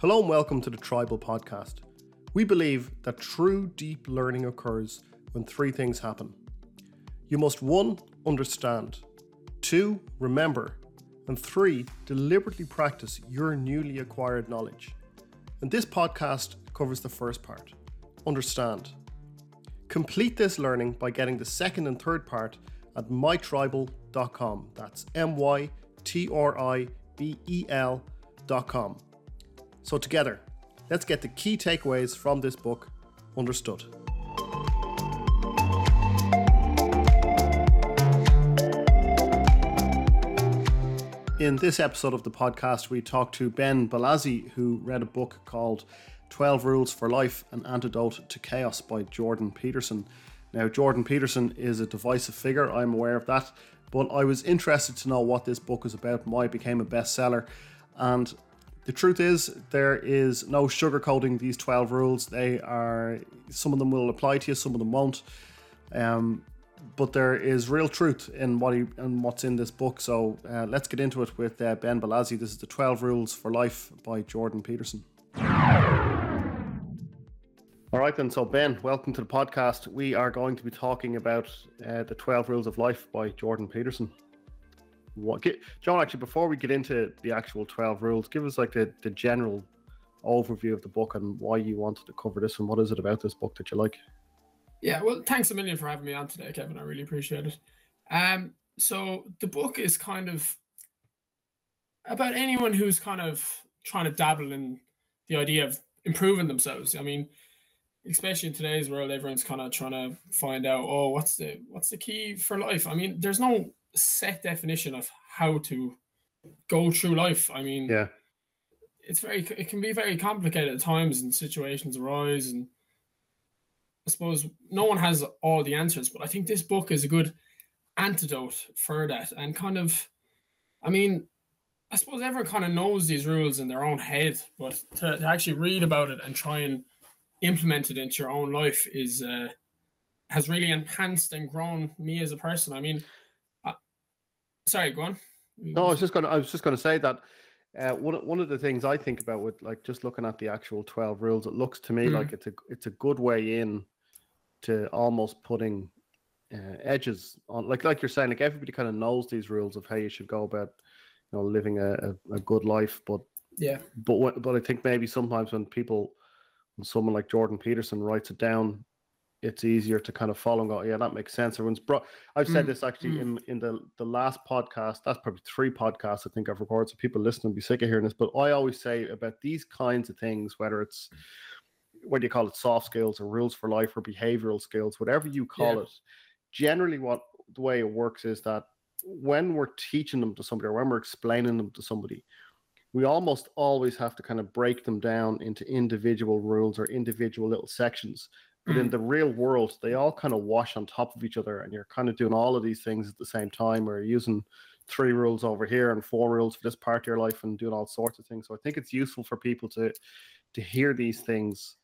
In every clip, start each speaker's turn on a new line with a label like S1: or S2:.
S1: Hello and welcome to the Tribel Podcast. We believe that true deep learning occurs when three things happen. You must one, understand, two, remember, and three, deliberately practice your newly acquired knowledge. And this podcast covers the first part understand. Complete this learning by getting the second and third part at mytribel.com. That's M Y T R I B E L.com. So, together, let's get the key takeaways from this book understood. In this episode of the podcast, we talked to Ben Balazzi, who read a book called 12 Rules for Life An Antidote to Chaos by Jordan Peterson. Now, Jordan Peterson is a divisive figure, I'm aware of that, but I was interested to know what this book was about, and why it became a bestseller. And the truth is, there is no sugarcoating these 12 rules. They are, some of them will apply to you, some of them won't. Um, but there is real truth in what he and what's in this book. So uh, let's get into it with uh, Ben Balazzi. This is the 12 Rules for Life by Jordan Peterson. All right, then. So, Ben, welcome to the podcast. We are going to be talking about uh, the 12 Rules of Life by Jordan Peterson. What, get, John, actually, before we get into the actual 12 rules, give us like the, the general overview of the book and why you wanted to cover this and what is it about this book that you like?
S2: Yeah, well, thanks a million for having me on today, Kevin. I really appreciate it. Um, so the book is kind of about anyone who's kind of trying to dabble in the idea of improving themselves. I mean, especially in today's world, everyone's kind of trying to find out, oh, what's the what's the key for life? I mean, there's no set definition of how to go through life. I mean,
S1: Yeah.
S2: it's very it can be very complicated at times and situations arise and I suppose no one has all the answers, but I think this book is a good antidote for that and kind of I mean I suppose everyone kind of knows these rules in their own head, but to, to actually read about it and try and implement it into your own life is uh, has really enhanced and grown me as a person. I mean, uh, sorry, go on.
S1: No, I was just to I was just to say that uh, one of- one of the things I think about with like just looking at the actual twelve rules, it looks to me
S2: Mm.
S1: like it's a it's a good way in to almost putting uh, edges on. Like like you're saying, like everybody kind of knows these rules of how you should go about you know living a, a, a good life, but
S2: Yeah,
S1: but what, but I think maybe sometimes when people someone like Jordan Peterson writes it down, it's easier to kind of follow and go, yeah, that makes sense. Everyone's brought. I've said
S2: Mm,
S1: this actually
S2: mm.
S1: in in the the last podcast. That's probably three podcasts I think I've recorded. So people listening be sick of hearing this. But I always say about these kinds of things, whether it's what do you call it, soft skills or rules for life or behavioral skills, whatever you call
S2: Yeah.
S1: it. Generally, what the way it works is that when we're teaching them to somebody or when we're explaining them to somebody, we almost always have to kind of break them down into individual rules or individual little sections. But in
S2: Mm.
S1: the real world, they all kind of wash on top of each other, and you're kind of doing all of these things at the same time, or using three rules over here and four rules for this part of your life, and doing all sorts of things. So I think it's useful for people to to hear these things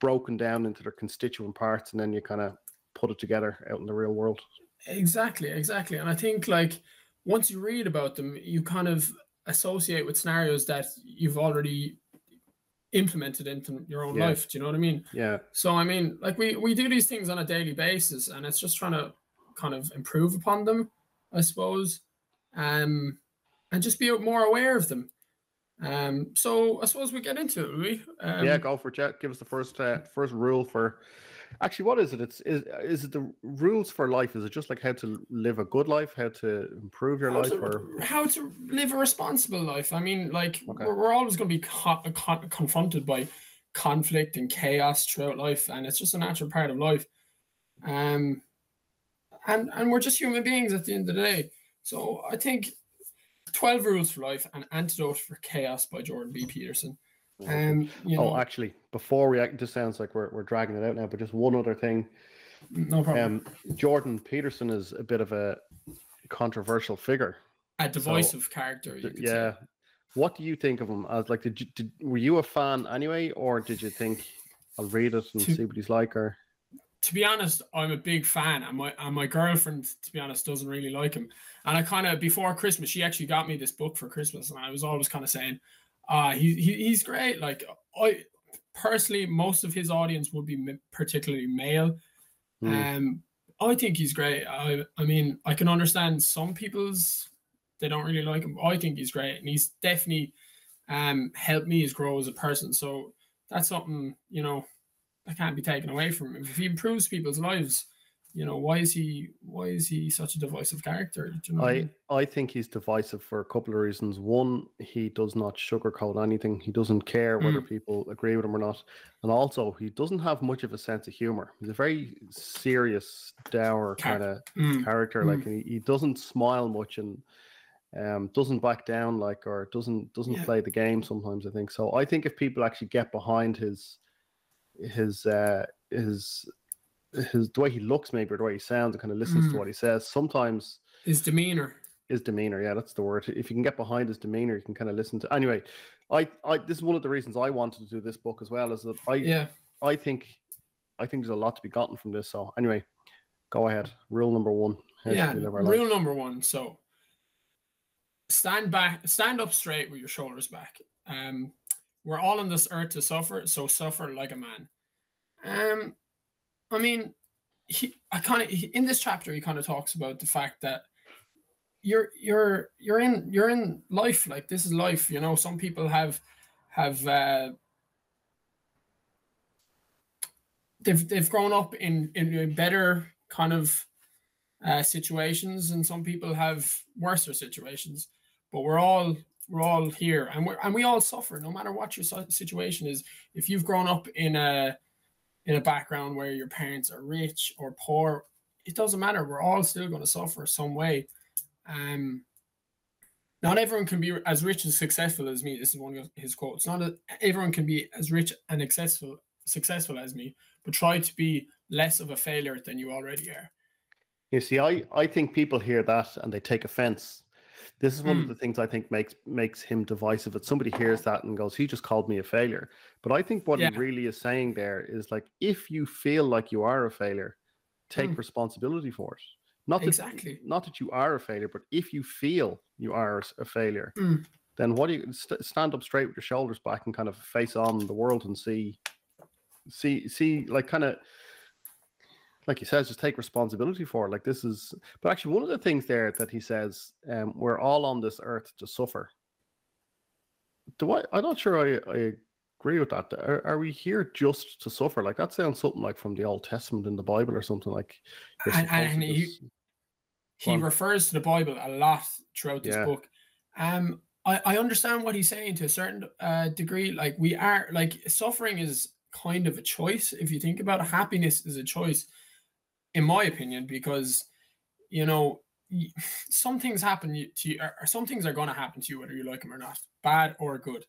S1: broken down into their constituent parts, and then you kind of put it together out in the real world.
S2: Exactly, exactly. And I think like once you read about them, you kind of associate with scenarios that you've already implemented into your own
S1: Yeah.
S2: life. Do you know what I mean?
S1: Yeah,
S2: So I mean, like we we do these things on a daily basis, and it's just trying to kind of improve upon them, I suppose, um, and just be more aware of them. Um, so I suppose we get into it, we? Um,
S1: yeah. Go for it. Give us the first uh, first rule for. Actually, what is it? It's is is it the rules for life? Is it just like how to live a good life, how to improve your
S2: how
S1: life,
S2: to,
S1: or
S2: how to live a responsible life. I mean, like
S1: Okay.
S2: we're, we're always going to be con- con- confronted by conflict and chaos throughout life, and it's just a natural part of life. Um, and and we're just human beings at the end of the day. So I think Twelve Rules for Life: An Antidote for Chaos by Jordan B. Peterson. Um, you know,
S1: oh, actually, before we act, this sounds like we're we're dragging it out now, but just one other thing.
S2: no problem.
S1: Um, Jordan Peterson is a bit of a controversial figure.
S2: a divisive character. You
S1: Th-
S2: could
S1: yeah.
S2: say.
S1: What do you think of him? As like, did you did, were you a fan anyway, or did you think I'll read it and
S2: To-
S1: see what he's like? Or
S2: to be honest, I'm a big fan, and my and my girlfriend, to be honest, doesn't really like him. And I kind of before Christmas, she actually got me this book for Christmas, and I was always kind of saying, "Ah, he, he he's great." Like I personally, most of his audience would be particularly male. Mm. Um, I think he's great. I I mean, I can understand some people's they don't really like him. I think he's great, and he's definitely um helped me as grow as a person. So that's something you know that can't be taken away from him. If he improves people's lives, you know why is he why is he such a divisive character
S1: you know I, I, mean? I think he's divisive for a couple of reasons one he does not sugarcoat anything he doesn't care whether mm. people agree with him or not and also he doesn't have much of a sense of humor he's a very serious dour kind of mm. character mm. like he, he doesn't smile much and um doesn't back down like or doesn't doesn't yeah. play the game sometimes i think so i think if people actually get behind his his uh his his the way he looks, maybe, or the way he sounds, and kind of listens mm. to what he says. Sometimes
S2: his demeanor.
S1: His demeanor, yeah, that's the word. If you can get behind his demeanor, you can kind of listen to. Anyway, I, I, this is one of the reasons I wanted to do this book as well. Is that I,
S2: yeah,
S1: I think, I think there's a lot to be gotten from this. So anyway, go ahead. Rule number one.
S2: Yeah, rule number one. So stand back, stand up straight with your shoulders back. Um, we're all on this earth to suffer, so suffer like a man. Um, I mean, he, I kind of in this chapter he kind of talks about the fact that you're you're you're in you're in life like this is life. You know, some people have have uh, they've they've grown up in in better kind of uh, situations, and some people have worse situations. But we're all we're all here, and we and we all suffer, no matter what your situation is. If you've grown up in a in a background where your parents are rich or poor, it doesn't matter. We're all still going to suffer some way. Um, not everyone can be as rich and successful as me. This is one of his quotes. Not a, everyone can be as rich and successful successful as me, but try to be less of a failure than you already are.
S1: You see, I, I think people hear that and they take offense this is one mm. of hmm. the things I think makes makes him divisive. That somebody hears that and goes, "He just called me a failure." But I think what yeah. he really is saying there is like, if you feel like you are a failure, take mm. responsibility for it. Not that, exactly. Not that you are a failure, but if you feel you are a failure, mm. then what do you st- stand up straight with your shoulders back and kind of face on the world and see, see, see, like kind of like he says, just take responsibility for it. Like this is, but actually, one of the things there that he says, um, we're all on this earth to suffer. Do I? I'm not sure I, I agree with that. Are, are we here just to suffer? Like that sounds something like from the Old Testament in the Bible or something like.
S2: And, and he, he refers to the Bible a lot throughout this yeah. book. Um, I, I understand what he's saying to a certain uh, degree. Like we are, like suffering is kind of a choice. If you think about it, happiness is a choice in my opinion, because you know some things happen to you, or some things are going to happen to you whether you like them or not, bad or good,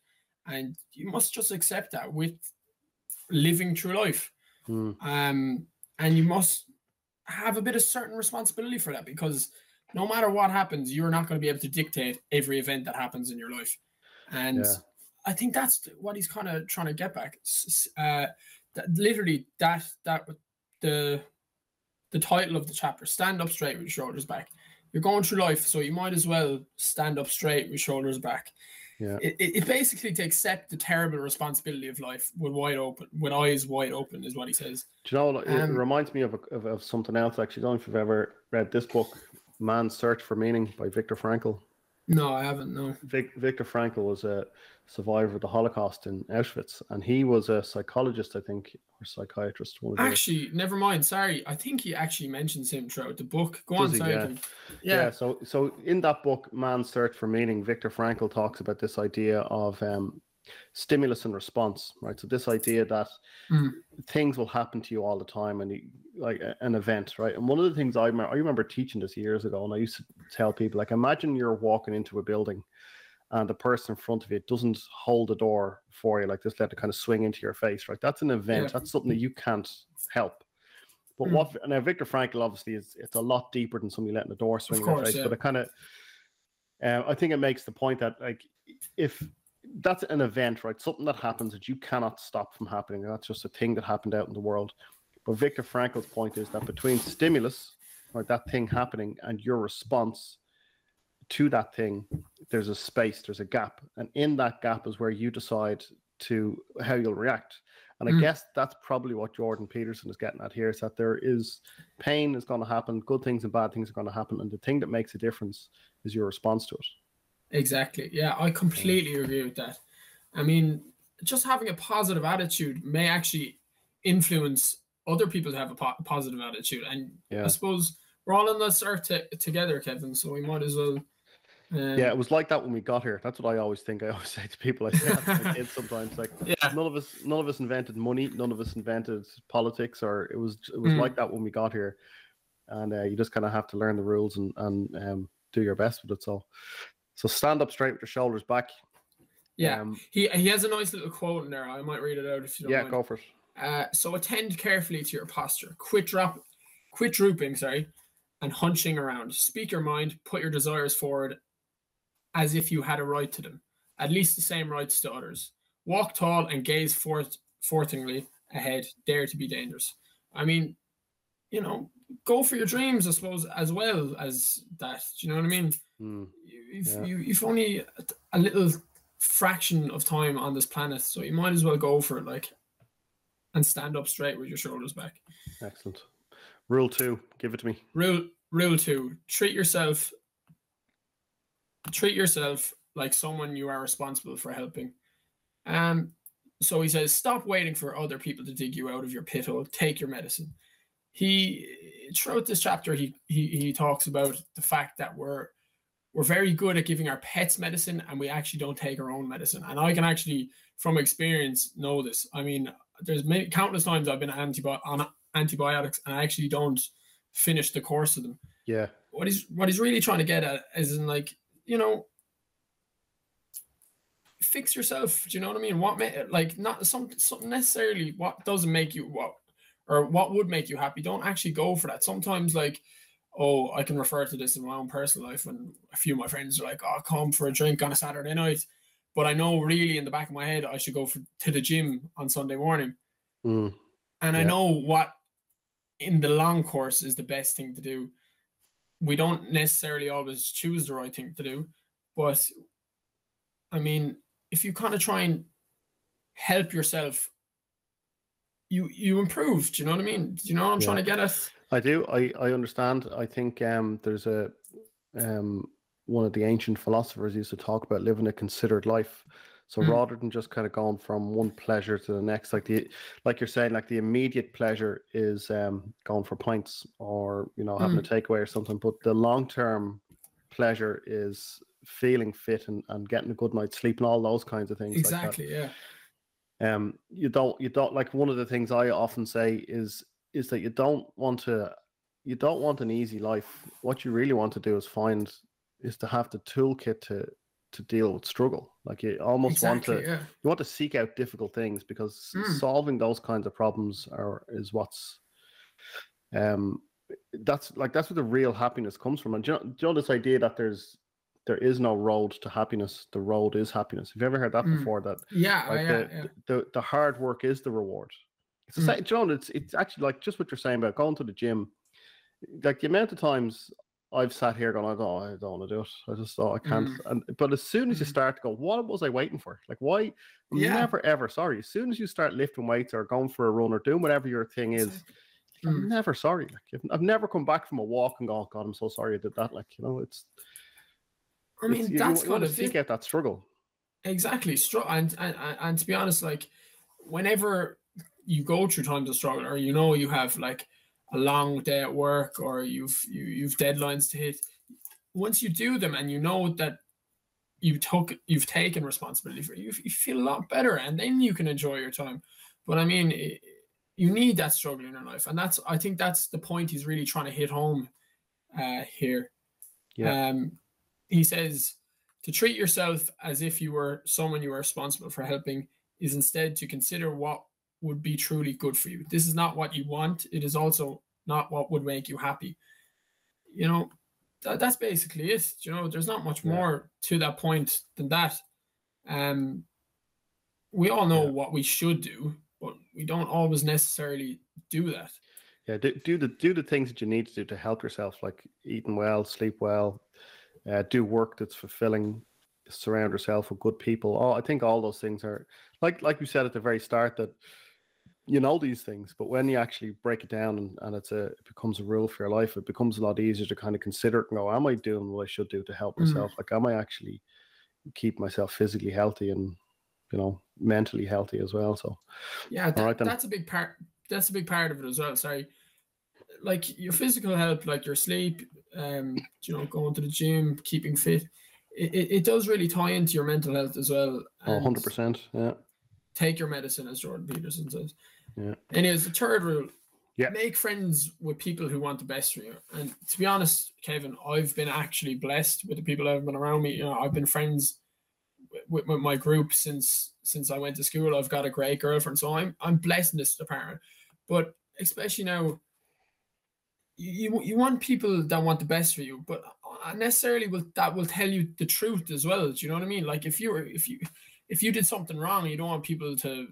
S2: and you must just accept that with living through life. Mm. Um, and you must have a bit of certain responsibility for that because no matter what happens, you're not going to be able to dictate every event that happens in your life. And yeah. I think that's what he's kind of trying to get back. Uh, that, literally, that that the the title of the chapter stand up straight with your shoulders back. You're going through life so you might as well stand up straight with shoulders back.
S1: Yeah.
S2: It, it basically to accept the terrible responsibility of life with wide open with eyes wide open is what he says.
S1: Do you know it um, reminds me of, of, of something else actually. I don't know if you've ever read this book man's search for meaning by viktor frankl.
S2: No i haven't no.
S1: Vic, viktor frankl was a survivor of the Holocaust in Auschwitz, and he was a psychologist, I think, or psychiatrist.
S2: actually, never mind. Sorry, I think he actually mentions him throughout the book. Go Does on, sorry.
S1: Yeah. yeah. yeah. So, so in that book, Man's Search for Meaning, Viktor Frankl talks about this idea of um, stimulus and response, right? So this idea that mm. things will happen to you all the time, and you, like an event, right? And one of the things I remember, I remember teaching this years ago, and I used to tell people, like, imagine you're walking into a building and the person in front of you doesn't hold the door for you, like just let it kind of swing into your face, right? That's an event. Yeah. That's something that you can't help. But mm. what now Viktor Frankl obviously is it's a lot deeper than somebody letting the door swing in your face. Yeah. But it kind of uh, I think it makes the point that like if that's an event, right? Something that happens that you cannot stop from happening. That's just a thing that happened out in the world. But Viktor Frankl's point is that between stimulus or that thing happening and your response to that thing, there's a space, there's a gap, and in that gap is where you decide to how you'll react. And I
S2: Mm.
S1: guess that's probably what Jordan Peterson is getting at here is that there is pain is going to happen, good things and bad things are going to happen, and the thing that makes a difference is your response to it.
S2: Exactly. Yeah, I completely agree with that. I mean, just having a positive attitude may actually influence other people to have a po- positive attitude. And
S1: Yeah.
S2: I suppose we're all on this earth to together, Kevin. So we might as well. Um,
S1: Yeah, it was like that when we got here. That's what I always think. I always say to people, I say that kids sometimes, like
S2: Yeah.
S1: none of us, none of us invented money, none of us invented politics, or it was it was
S2: Mm.
S1: like that when we got here, and uh, you just kind of have to learn the rules and and um, do your best with it. So, so stand up straight with your shoulders back.
S2: Yeah.
S1: um,
S2: He he has a nice little quote in there. I might read it out if you don't
S1: yeah,
S2: mind.
S1: go for it.
S2: Uh, so attend carefully to your posture. Quit drop, quit drooping, sorry, and hunching around. Speak your mind. Put your desires forward, as if you had a right to them, at least the same rights to others. Walk tall and gaze forth, forthingly ahead. Dare to be dangerous. I mean, you know, go for your dreams, I suppose, as well as that. Do you know what I mean?
S1: Mm,
S2: You've,
S1: Yeah.
S2: you, you've only a, a little fraction of time on this planet, so you might as well go for it, like, and stand up straight with your shoulders back.
S1: excellent. Rule two, give it to me.
S2: Rule rule two: treat yourself. Treat yourself like someone you are responsible for helping. Um, so he says, stop waiting for other people to dig you out of your pit hole. Take your medicine. He throughout this chapter, he he he talks about the fact that we're we're very good at giving our pets medicine and we actually don't take our own medicine. And I can actually, from experience, know this. I mean, there's many countless times I've been antibi- on antibiotics and I actually don't finish the course of them.
S1: Yeah,
S2: What he's what he's really trying to get at is in like, you know, fix yourself. Do you know what I mean? What may like not some something necessarily what doesn't make you what or what would make you happy. Don't actually go for that. Sometimes like oh, I can refer to this in my own personal life when a few of my friends are like, oh, come for a drink on a Saturday night. But I know really in the back of my head I should go for, to the gym on Sunday morning.
S1: mm,
S2: And I know what in the long course is the best thing to do. We don't necessarily always choose the right thing to do, but I mean, if you kind of try and help yourself, you you improve. Do you know what I mean? Do you know what I'm
S1: Yeah.
S2: trying to get at?
S1: I do. I I understand. I think um there's a um one of the ancient philosophers used to talk about living a considered life. So
S2: Mm.
S1: rather than just kind of going from one pleasure to the next, like the like you're saying, like the immediate pleasure is um going for pints or you know having a takeaway or something, but the long term pleasure is feeling fit and, and getting a good night's sleep and all those kinds of things. like
S2: Exactly. yeah.
S1: um you don't you don't like one of the things i often say is is that you don't want to you don't want an easy life what you really want to do is find is to have the toolkit to to deal with struggle like you almost
S2: Exactly.
S1: want to
S2: Yeah.
S1: you want to seek out difficult things because
S2: Mm.
S1: solving those kinds of problems are is what's um that's like that's where the real happiness comes from and do you know, do you know this idea that there's there is no road to happiness the road is happiness have you ever heard that
S2: Mm.
S1: before that
S2: Yeah.
S1: like
S2: yeah,
S1: the,
S2: yeah.
S1: the the hard work is the reward. It's the
S2: Mm.
S1: same, John. It's it's actually like just what you're saying about going to the gym. Like the amount of times I've sat here going, I don't, I don't want to do it. I just thought I can't. And but as soon as you
S2: Mm.
S1: start to go, what was I waiting for? Like why?
S2: Yeah.
S1: never ever sorry. As soon as you start lifting weights or going for a run or doing whatever your thing is,
S2: Exactly.
S1: I'm
S2: Mm.
S1: never sorry. Like I've, never come back from a walk and gone, God, I'm so sorry I did that. Like you know, it's.
S2: I mean,
S1: you,
S2: that's
S1: you,
S2: kind
S1: to
S2: of
S1: seek
S2: it.
S1: out that struggle.
S2: Exactly. Str- and, and and and to be honest, like whenever you go through times of struggle, or you know you have like a long day at work, or you've you, you've deadlines to hit, once you do them and you know that you took you've taken responsibility for it, you, you feel a lot better, and then you can enjoy your time. But I mean, i you need that struggle in your life, and that's I think that's the point he's really trying to hit home uh, here.
S1: Yeah.
S2: Um, he says to treat yourself as if you were someone you were responsible for helping is instead to consider what would be truly good for you. This is not what you want. It is also not what would make you happy. You know, that, that's basically it. You know, there's not much
S1: Yeah.
S2: more to that point than that. Um, we all know
S1: Yeah.
S2: what we should do, but we don't always necessarily do that.
S1: Yeah, do, do the do the things that you need to do to help yourself, like eating well, sleep well, uh, do work that's fulfilling, surround yourself with good people. Oh, I think all those things are like like you said at the very start that you know these things, but when you actually break it down and, and it's a it becomes a rule for your life, it becomes a lot easier to kind of consider it and go, Am I doing what I should do to help
S2: Mm.
S1: myself? Like am I actually keep myself physically healthy and you know, mentally healthy as well. So
S2: Yeah, that,
S1: right
S2: that's a big part. That's a big part of it as well. Sorry, like your physical health, like your sleep, um, you know, going to the gym, keeping fit. It, it, it does really tie into your mental health as well.
S1: oh, 100%. Yeah.
S2: Take your medicine, as Jordan Peterson says.
S1: Yeah.
S2: Anyways, the third rule:
S1: Yeah.
S2: make friends with people who want the best for you. And to be honest, Kevin, I've been actually blessed with the people that have been around me. You know, I've been friends with, with my group since since I went to school. I've got a great girlfriend, so I'm I'm blessed in this department. But especially now, you you, want people that want the best for you, but necessarily will that will tell you the truth as well. Do you know what I mean? Like if you were if you if you did something wrong, you don't want people to,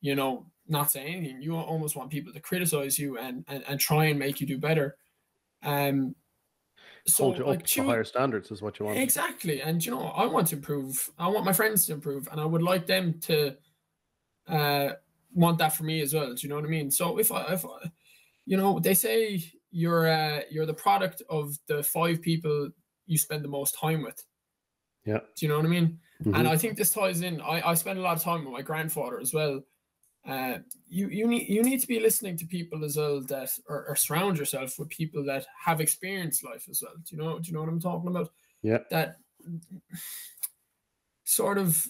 S2: you know, not say anything. You almost want people to criticize you and and, and try and make you do better. Um. So
S1: Hold you
S2: like,
S1: up to higher standards is what you want.
S2: Exactly. And you know, I want to improve. I want my friends to improve and I would like them to uh want that for me as well. Do you know what I mean? So if I if I, you know, they say you're uh you're the product of the five people you spend the most time with.
S1: Yeah.
S2: Do you know what I mean?
S1: Mhm.
S2: And I think this ties in. I, I spend a lot of time with my grandfather as well. Uh, you you need you need to be listening to people as well that or, or surround yourself with people that have experienced life as well. Do you know do you know what I'm talking about?
S1: Yeah.
S2: That sort of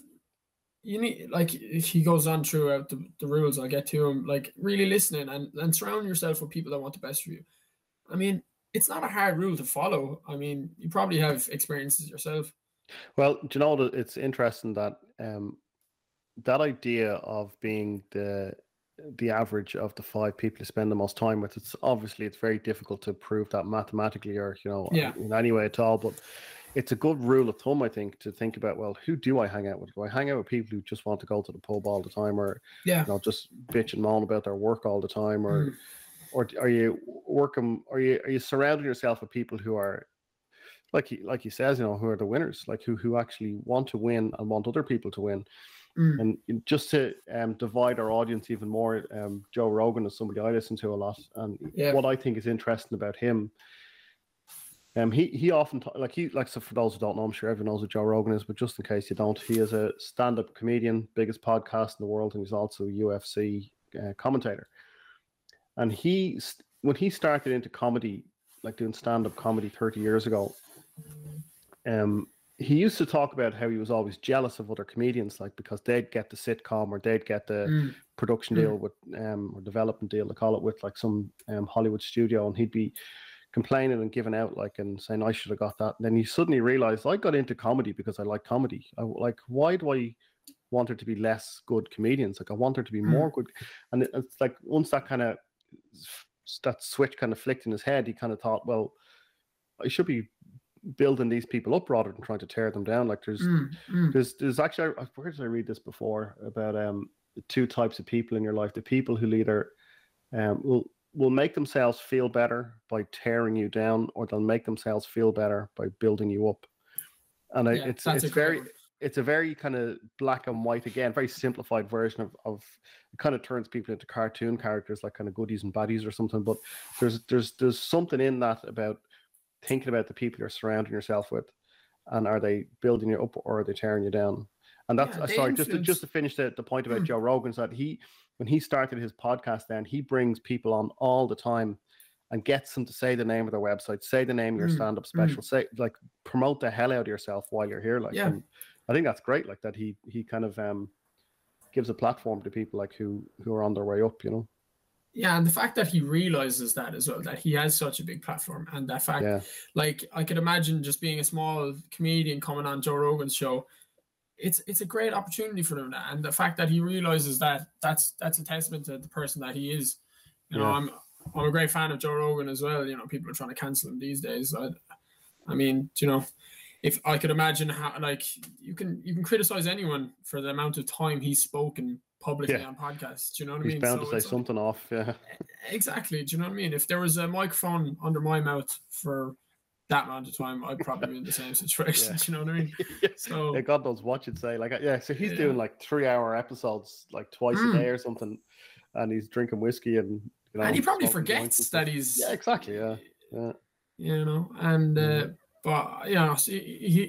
S2: you need like he goes on throughout the, the rules. I'll get to him. Like really listening and and surround yourself with people that want the best for you. I mean, it's not a hard rule to follow. I mean, you probably have experiences yourself.
S1: Well, do you know that it's interesting that um, that idea of being the the average of the five people you spend the most time with, it's obviously it's very difficult to prove that mathematically or you know
S2: Yeah.
S1: in any way at all. But it's a good rule of thumb, I think, to think about. Well, who do I hang out with? Do I hang out with people who just want to go to the pub all the time, or
S2: Yeah.
S1: you know just bitch and moan about their work all the time, or
S2: Mm.
S1: or are you working? Are you are you surrounding yourself with people who are like he like he says, you know, who are the winners, like who who actually want to win and want other people to win,
S2: Mm.
S1: and just to um, divide our audience even more. Um, Joe Rogan is somebody I listen to a lot, and
S2: Yeah.
S1: what I think is interesting about him. Um, he he often ta- like he like so for those who don't know, I'm sure everyone knows what Joe Rogan is, but just in case you don't, he is a stand-up comedian, biggest podcast in the world, and he's also a UFC uh, commentator. And he when he started into comedy, like doing stand-up comedy 30 years ago, um, he used to talk about how he was always jealous of other comedians, like because they'd get the sitcom or they'd get the
S2: Mm.
S1: production
S2: Mm.
S1: deal with um or development deal, they call it with like some um Hollywood studio, and he'd be complaining and giving out like and saying I should have got that. And then he suddenly realized I got into comedy because I like comedy. I like why do I want there to be less good comedians? Like I want there to be
S2: Mm.
S1: more good. And it- it's like once that kind of that switch kind of flicked in his head, he kind of thought, well, I should be building these people up rather than trying to tear them down. Like there's
S2: Mm. Mm.
S1: there's there's actually I- where did I read this before about um two types of people in your life. The people who either um will will make themselves feel better by tearing you down, or they'll make themselves feel better by building you up. And I, it's it's
S2: a
S1: very
S2: one.
S1: it's a very kind of black and white again, very simplified version of, of it kind of turns people into cartoon characters like kind of goodies and baddies or something. But there's there's there's something in that about thinking about the people you're surrounding yourself with, and are they building you up or are they tearing you down? And that's
S2: Yeah,
S1: uh, sorry, just to, just to finish the, the point about
S2: Mm.
S1: Joe Rogan's that he when he started his podcast, then he brings people on all the time and gets them to say the name of their website, say the name of your
S2: Mm,
S1: stand-up special, say like promote the hell out of yourself while you're here. Like
S2: Yeah.
S1: and I think that's great. Like that he he kind of um gives a platform to people like who who are on their way up, you know.
S2: Yeah, and the fact that he realizes that as well, that he has such a big platform, and that fact,
S1: Yeah.
S2: like I could imagine just being a small comedian coming on Joe Rogan's show, it's it's a great opportunity for him, and the fact that he realizes that that's that's a testament to the person that he is. You know,
S1: Yeah.
S2: I'm I'm a great fan of Joe Rogan as well. You know, people are trying to cancel him these days. I, I mean, you know, if I could imagine how like you can you can criticize anyone for the amount of time he's spoken publicly
S1: Yeah.
S2: on podcasts. Do you know what I mean?
S1: He's bound
S2: So
S1: to say
S2: it's like-
S1: something off. Yeah.
S2: Exactly. Do you know what I mean? If there was a microphone under my mouth for that amount of time, I'd probably be in the same situation.
S1: Yeah.
S2: Do you know what I mean? So
S1: yeah, God knows what you'd say. Like, uh, yeah, so he's
S2: Yeah.
S1: doing like three hour episodes, like twice
S2: Mm.
S1: a day or something, and he's drinking whiskey and you know,
S2: and he probably
S1: smoking joints and
S2: forgets that he's
S1: Yeah, exactly. Yeah, yeah.
S2: you know and uh,
S1: Mhm.
S2: but you know he,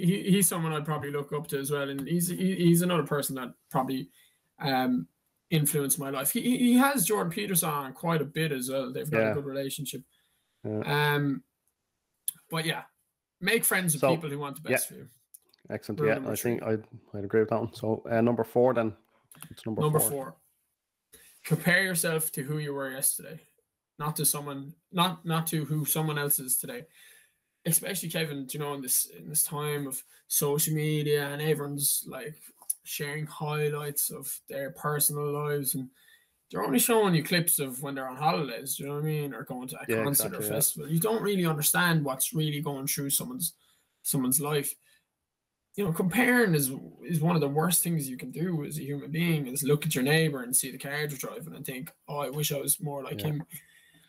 S2: he he's someone i'd probably look up to as well and he's he, he's another person that probably um influenced my life he, he has jordan peterson on quite a bit as well they've got
S1: Yeah.
S2: a good relationship
S1: Yeah.
S2: um but yeah make friends with
S1: So,
S2: people who want the best for you
S1: Excellent. Yeah, I think. I'd, I'd agree with that one. So uh, number four then. It's number,
S2: number
S1: four.
S2: four compare yourself to who you were yesterday not to someone not not to who someone else is today especially kevin you know in this in this time of social media and everyone's like sharing highlights of their personal lives and they're only showing you clips of when they're on holidays do you know what i mean or going to a
S1: Yeah,
S2: concert
S1: exactly,
S2: or
S1: yeah.
S2: festival you don't really understand what's really going through someone's someone's life you know, comparing is is one of the worst things you can do as a human being is look at your neighbor and see the car they're driving and think, oh, I wish I was more like
S1: Yeah.
S2: him.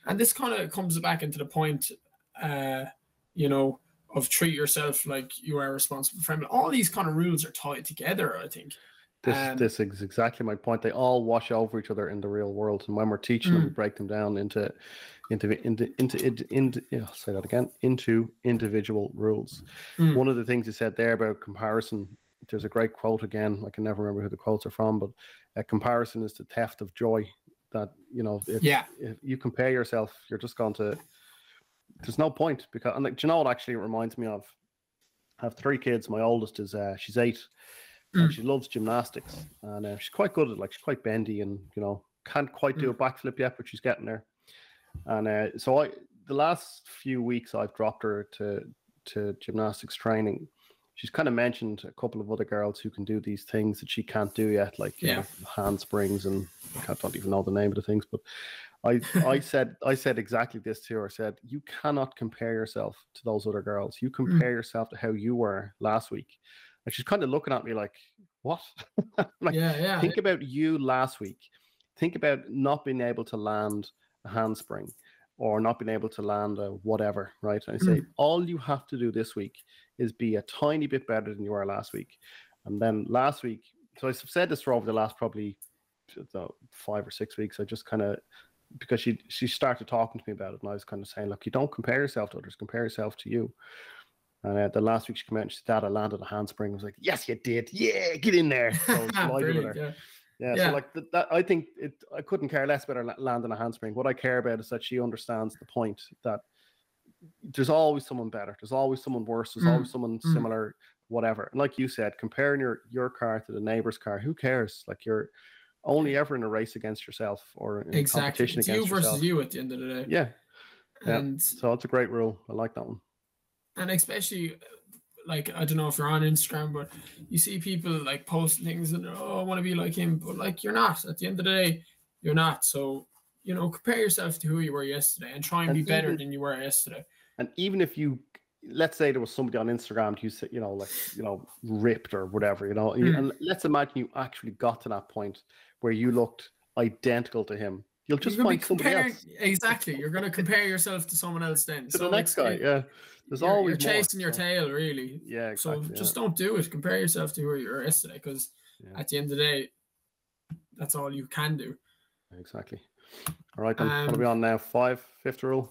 S2: And this kind of comes back into the point, uh, you know, of treat yourself like you are a responsible friend. All these kind of rules are tied together, I think.
S1: This
S2: Um,
S1: this is exactly my point. They all wash over each other in the real world, and when we're teaching them, we break them down into into into into, into, into yeah, I'll say that again into individual rules.
S2: Mm.
S1: One of the things you said there about comparison, there's a great quote again. I can never remember who the quotes are from, but a comparison is the theft of joy. That you know, if,
S2: Yeah.
S1: if you compare yourself, you're just going to. There's no point because, and like, do you know what actually it reminds me of? I have three kids. My oldest is uh, she's eight, and
S2: Mm.
S1: she loves gymnastics, and uh, she's quite good at like she's quite bendy and you know can't quite do a backflip yet, but she's getting there. And uh, so I, the last few weeks, I've dropped her to to gymnastics training. She's kind of mentioned a couple of other girls who can do these things that she can't do yet, like you
S2: Yeah.
S1: know, handsprings and I don't even know the name of the things. But I, I said, I said exactly this to her. I said, you cannot compare yourself to those other girls. You mm. compare yourself to how you were last week. And she's kind of looking at me like, what? like,
S2: yeah, yeah.
S1: think about you last week. Think about not being able to land a handspring or not being able to land a whatever, right? And I say, mm. all you have to do this week is be a tiny bit better than you were last week. And then last week, so I've said this for over the last probably I don't know, five or six weeks. I just kind of, because she she started talking to me about it, and I was kind of saying, look, you don't compare yourself to others, compare yourself to you. And uh, the last week she came out and she said, Dad, I landed a handspring. I was like, Yes, you did. Yeah, get in there. So I was delighted with
S2: Brilliant,
S1: her.
S2: yeah.
S1: Yeah,
S2: Yeah.
S1: so like th- that, I think it. I couldn't care less about her la- landing a handspring. What I care about is that she understands the point that there's always someone better. There's always someone worse. There's
S2: Mm,
S1: always someone
S2: mm.
S1: similar. Whatever. And like you said, comparing your your car to the neighbor's car, who cares? Like you're only ever in a race against yourself or in
S2: Exactly.
S1: competition
S2: It's you
S1: against
S2: versus
S1: yourself.
S2: you at the end of the day.
S1: Yeah. yeah.
S2: And
S1: So it's a great rule. I like that one.
S2: and especially like I don't know if you're on Instagram, but you see people like posting things and oh, I want to be like him, but like you're not. At the end of the day, you're not. So you know, compare yourself to who you were yesterday and try and,
S1: And
S2: be better
S1: even-
S2: than you were yesterday.
S1: And even if you, let's say there was somebody on Instagram who said, you know, like, you know, ripped or whatever, you know,
S2: Mm.
S1: and let's imagine you actually got to that point where you looked identical to him. You'll just
S2: You're
S1: find somebody else
S2: Exactly. You're going to compare yourself to someone else then.
S1: to
S2: so
S1: the next guy. Yeah. There's
S2: you're,
S1: always
S2: you're
S1: more,
S2: chasing your
S1: so-
S2: tail, really.
S1: Yeah, exactly, So
S2: just
S1: yeah.
S2: don't do it. Compare yourself to who you were yesterday, because
S1: Yeah.
S2: at the end of the day, that's all you can do.
S1: Exactly. All right, then. what are we
S2: Um,
S1: on now? Five, fifth rule?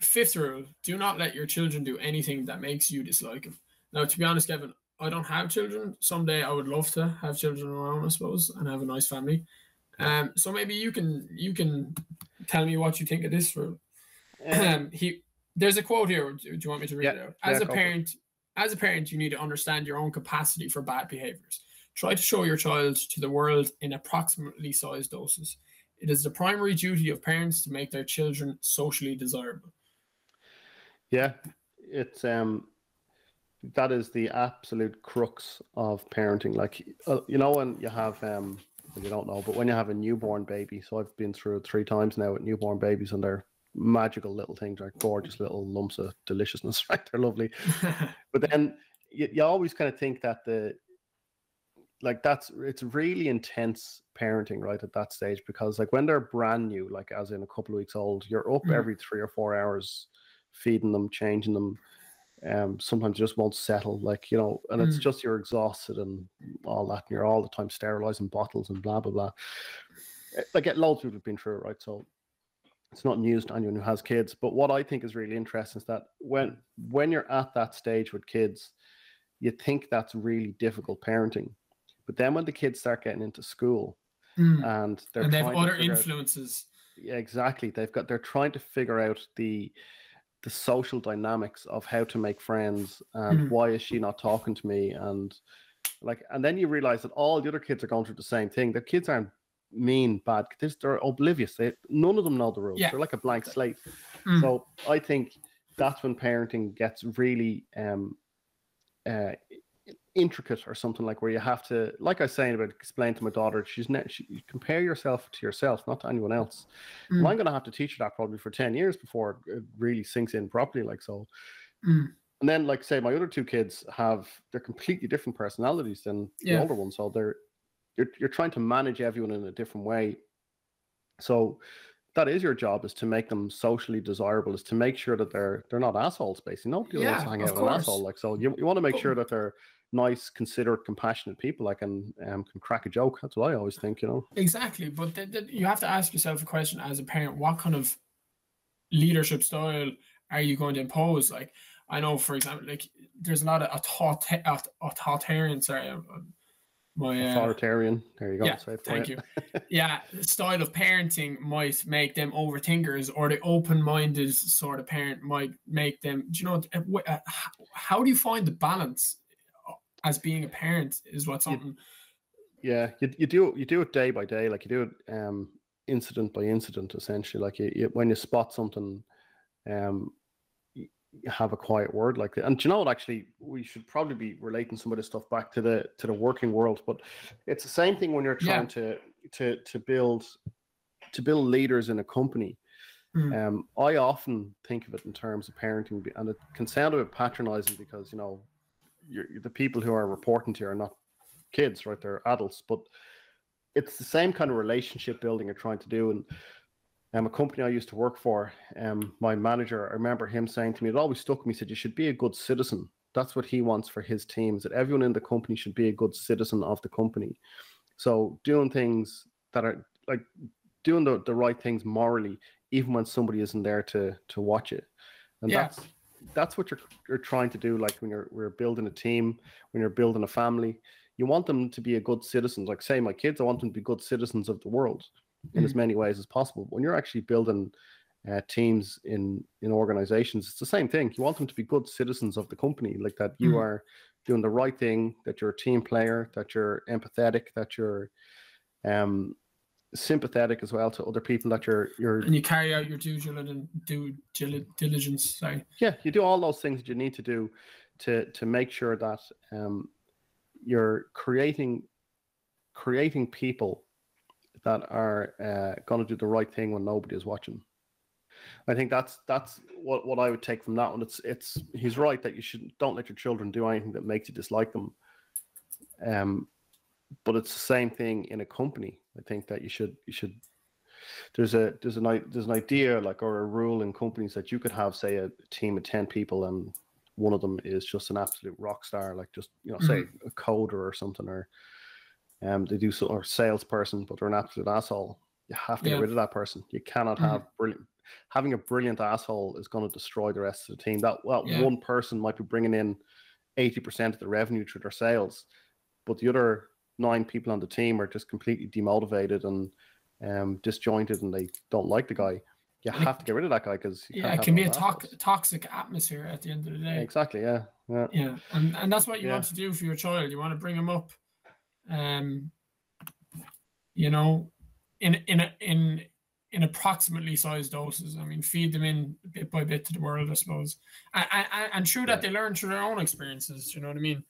S2: Fifth rule: Do not let your children do anything that makes you dislike them. Now, to be honest, Kevin, I don't have children. Someday, I would love to have children of my own, I suppose, and have a nice family. Um, so maybe you can you can tell me what you think of this rule. Um, he there's a quote here. Do you want me to read
S1: Yeah,
S2: it out? As
S1: yeah,
S2: a parent, as a parent, you need to understand your own capacity for bad behaviors. Try to show your child to the world in approximately sized doses. It is the primary duty of parents to make their children socially desirable.
S1: Yeah, it's um, that is the absolute crux of parenting. Like, uh, you know, when you have um, you don't know, but when you have a newborn baby, so I've been through it three times now with newborn babies, and they're magical little things, like gorgeous little lumps of deliciousness, right? They're lovely. But then you, you always kind of think that the like that's it's really intense parenting right at that stage because like when they're brand new like as in a couple of weeks old you're up
S2: Mm.
S1: every three or four hours feeding them changing them um sometimes just won't settle like you know and it's
S2: Mm.
S1: just you're exhausted and all that and you're all the time sterilizing bottles and blah blah blah Eh, like it loads of people have been through it right so it's not news to anyone who has kids but what i think is really interesting is that when when you're at that stage with kids you think that's really difficult parenting but then when the kids start getting into school
S2: Mm.
S1: and they're
S2: and they have other
S1: figure out-
S2: influences.
S1: yeah, exactly. They've got they're trying to figure out the the social dynamics of how to make friends and
S2: Mhm.
S1: why is she not talking to me and like and then you realize that all the other kids are going through the same thing. Their kids aren't mean, bad. They're, they're oblivious. They none of them know the rules.
S2: Yeah.
S1: They're like a blank slate.
S2: Mm.
S1: So I think that's when parenting gets really um uh intricate or something like where you have to like I was saying about explain to my daughter she's ne- she, you compare yourself to yourself not to anyone else
S2: Mm.
S1: I'm going to have to teach her that probably for 10 years before it really sinks in properly like so
S2: Mm.
S1: and then like say my other two kids have they're completely different personalities than the older ones. so they're you're, you're trying to manage everyone in a different way so that is your job is to make them socially desirable is to make sure that they're they're not assholes basically nobody wants
S2: Yeah,
S1: to hang out with an asshole like so you, you want to make
S2: But-
S1: sure that they're nice considerate compassionate people like can um, can crack a joke that's what i always think you know
S2: Exactly, but th- th- you have to ask yourself a question as a parent: What kind of leadership style are you going to impose? Like, I know, for example, like there's a lot of author- authoritarian. Sorry, um, my uh,
S1: authoritarian there you go
S2: yeah, thank you. yeah, style of parenting might make them overthinkers, or the open-minded sort of parent might make them. Do you know uh, uh, how do you find the balance as being a parent? Is what something.
S1: Yeah, you, you do you do it day by day, like you do it um incident by incident, essentially. Like you, you when you spot something, um, you have a quiet word like that. And do you know what? Actually, we should probably be relating some of this stuff back to the to the working world. But it's the same thing when you're
S2: Yeah.
S1: trying to to to build to build leaders in a company.
S2: Mm.
S1: Um, I often think of it in terms of parenting, and it can sound a bit patronizing because you know, the people who are reporting to you are not kids, right? They're adults, but it's the same kind of relationship building you're trying to do. And um, a company I used to work for, um, my manager, I remember him saying to me, it always stuck with me, he said, you should be a good citizen. That's what he wants for his teams, that everyone in the company should be a good citizen of the company. So doing things that are like doing the, the right things morally, even when somebody isn't there to to watch it. And
S2: Yeah.
S1: that's that's what you're you're trying to do. Like when you're we're building a team, when you're building a family, you want them to be a good citizen. Like say my kids, I want them to be good citizens of the world in as many ways as possible. When you're actually building uh, teams in in organizations, it's the same thing. You want them to be good citizens of the company, like that you
S2: Mm.
S1: are doing the right thing, that you're a team player, that you're empathetic, that you're um sympathetic as well to other people, that you're you're
S2: and you carry out your due diligence, due diligence. Sorry.
S1: yeah you do all those things that you need to do to to make sure that um you're creating creating people that are uh, going to do the right thing when nobody is watching i think that's that's what what i would take from that one it's it's he's right that you should don't let your children do anything that makes you dislike them um but it's the same thing in a company i think that you should you should there's a there's an there's an idea like or a rule in companies that you could have say a team of 10 people and one of them is just an absolute rock star like just you know say a coder or something or um they do so or salesperson but they're an absolute asshole you have to
S2: Yeah.
S1: get rid of that person you cannot
S2: Mhm.
S1: have brilliant having a brilliant asshole is going to destroy the rest of the team that well
S2: Yeah.
S1: one person might be bringing in 80% of the revenue through their sales but the other nine people on the team are just completely demotivated and um, disjointed and they don't like the guy. You
S2: And it-
S1: have to get rid of that guy because
S2: Yeah, it can be a tox- toxic atmosphere at the end of the day.
S1: Exactly. Yeah. Yeah.
S2: Yeah, and, and that's what you
S1: Yeah.
S2: want to do for your child. You want to bring them up, um, you know, in in a, in in approximately sized doses. I mean, feed them in bit by bit to the world, I suppose, and and, and through that
S1: Yeah.
S2: they learn through their own experiences. You know what I mean?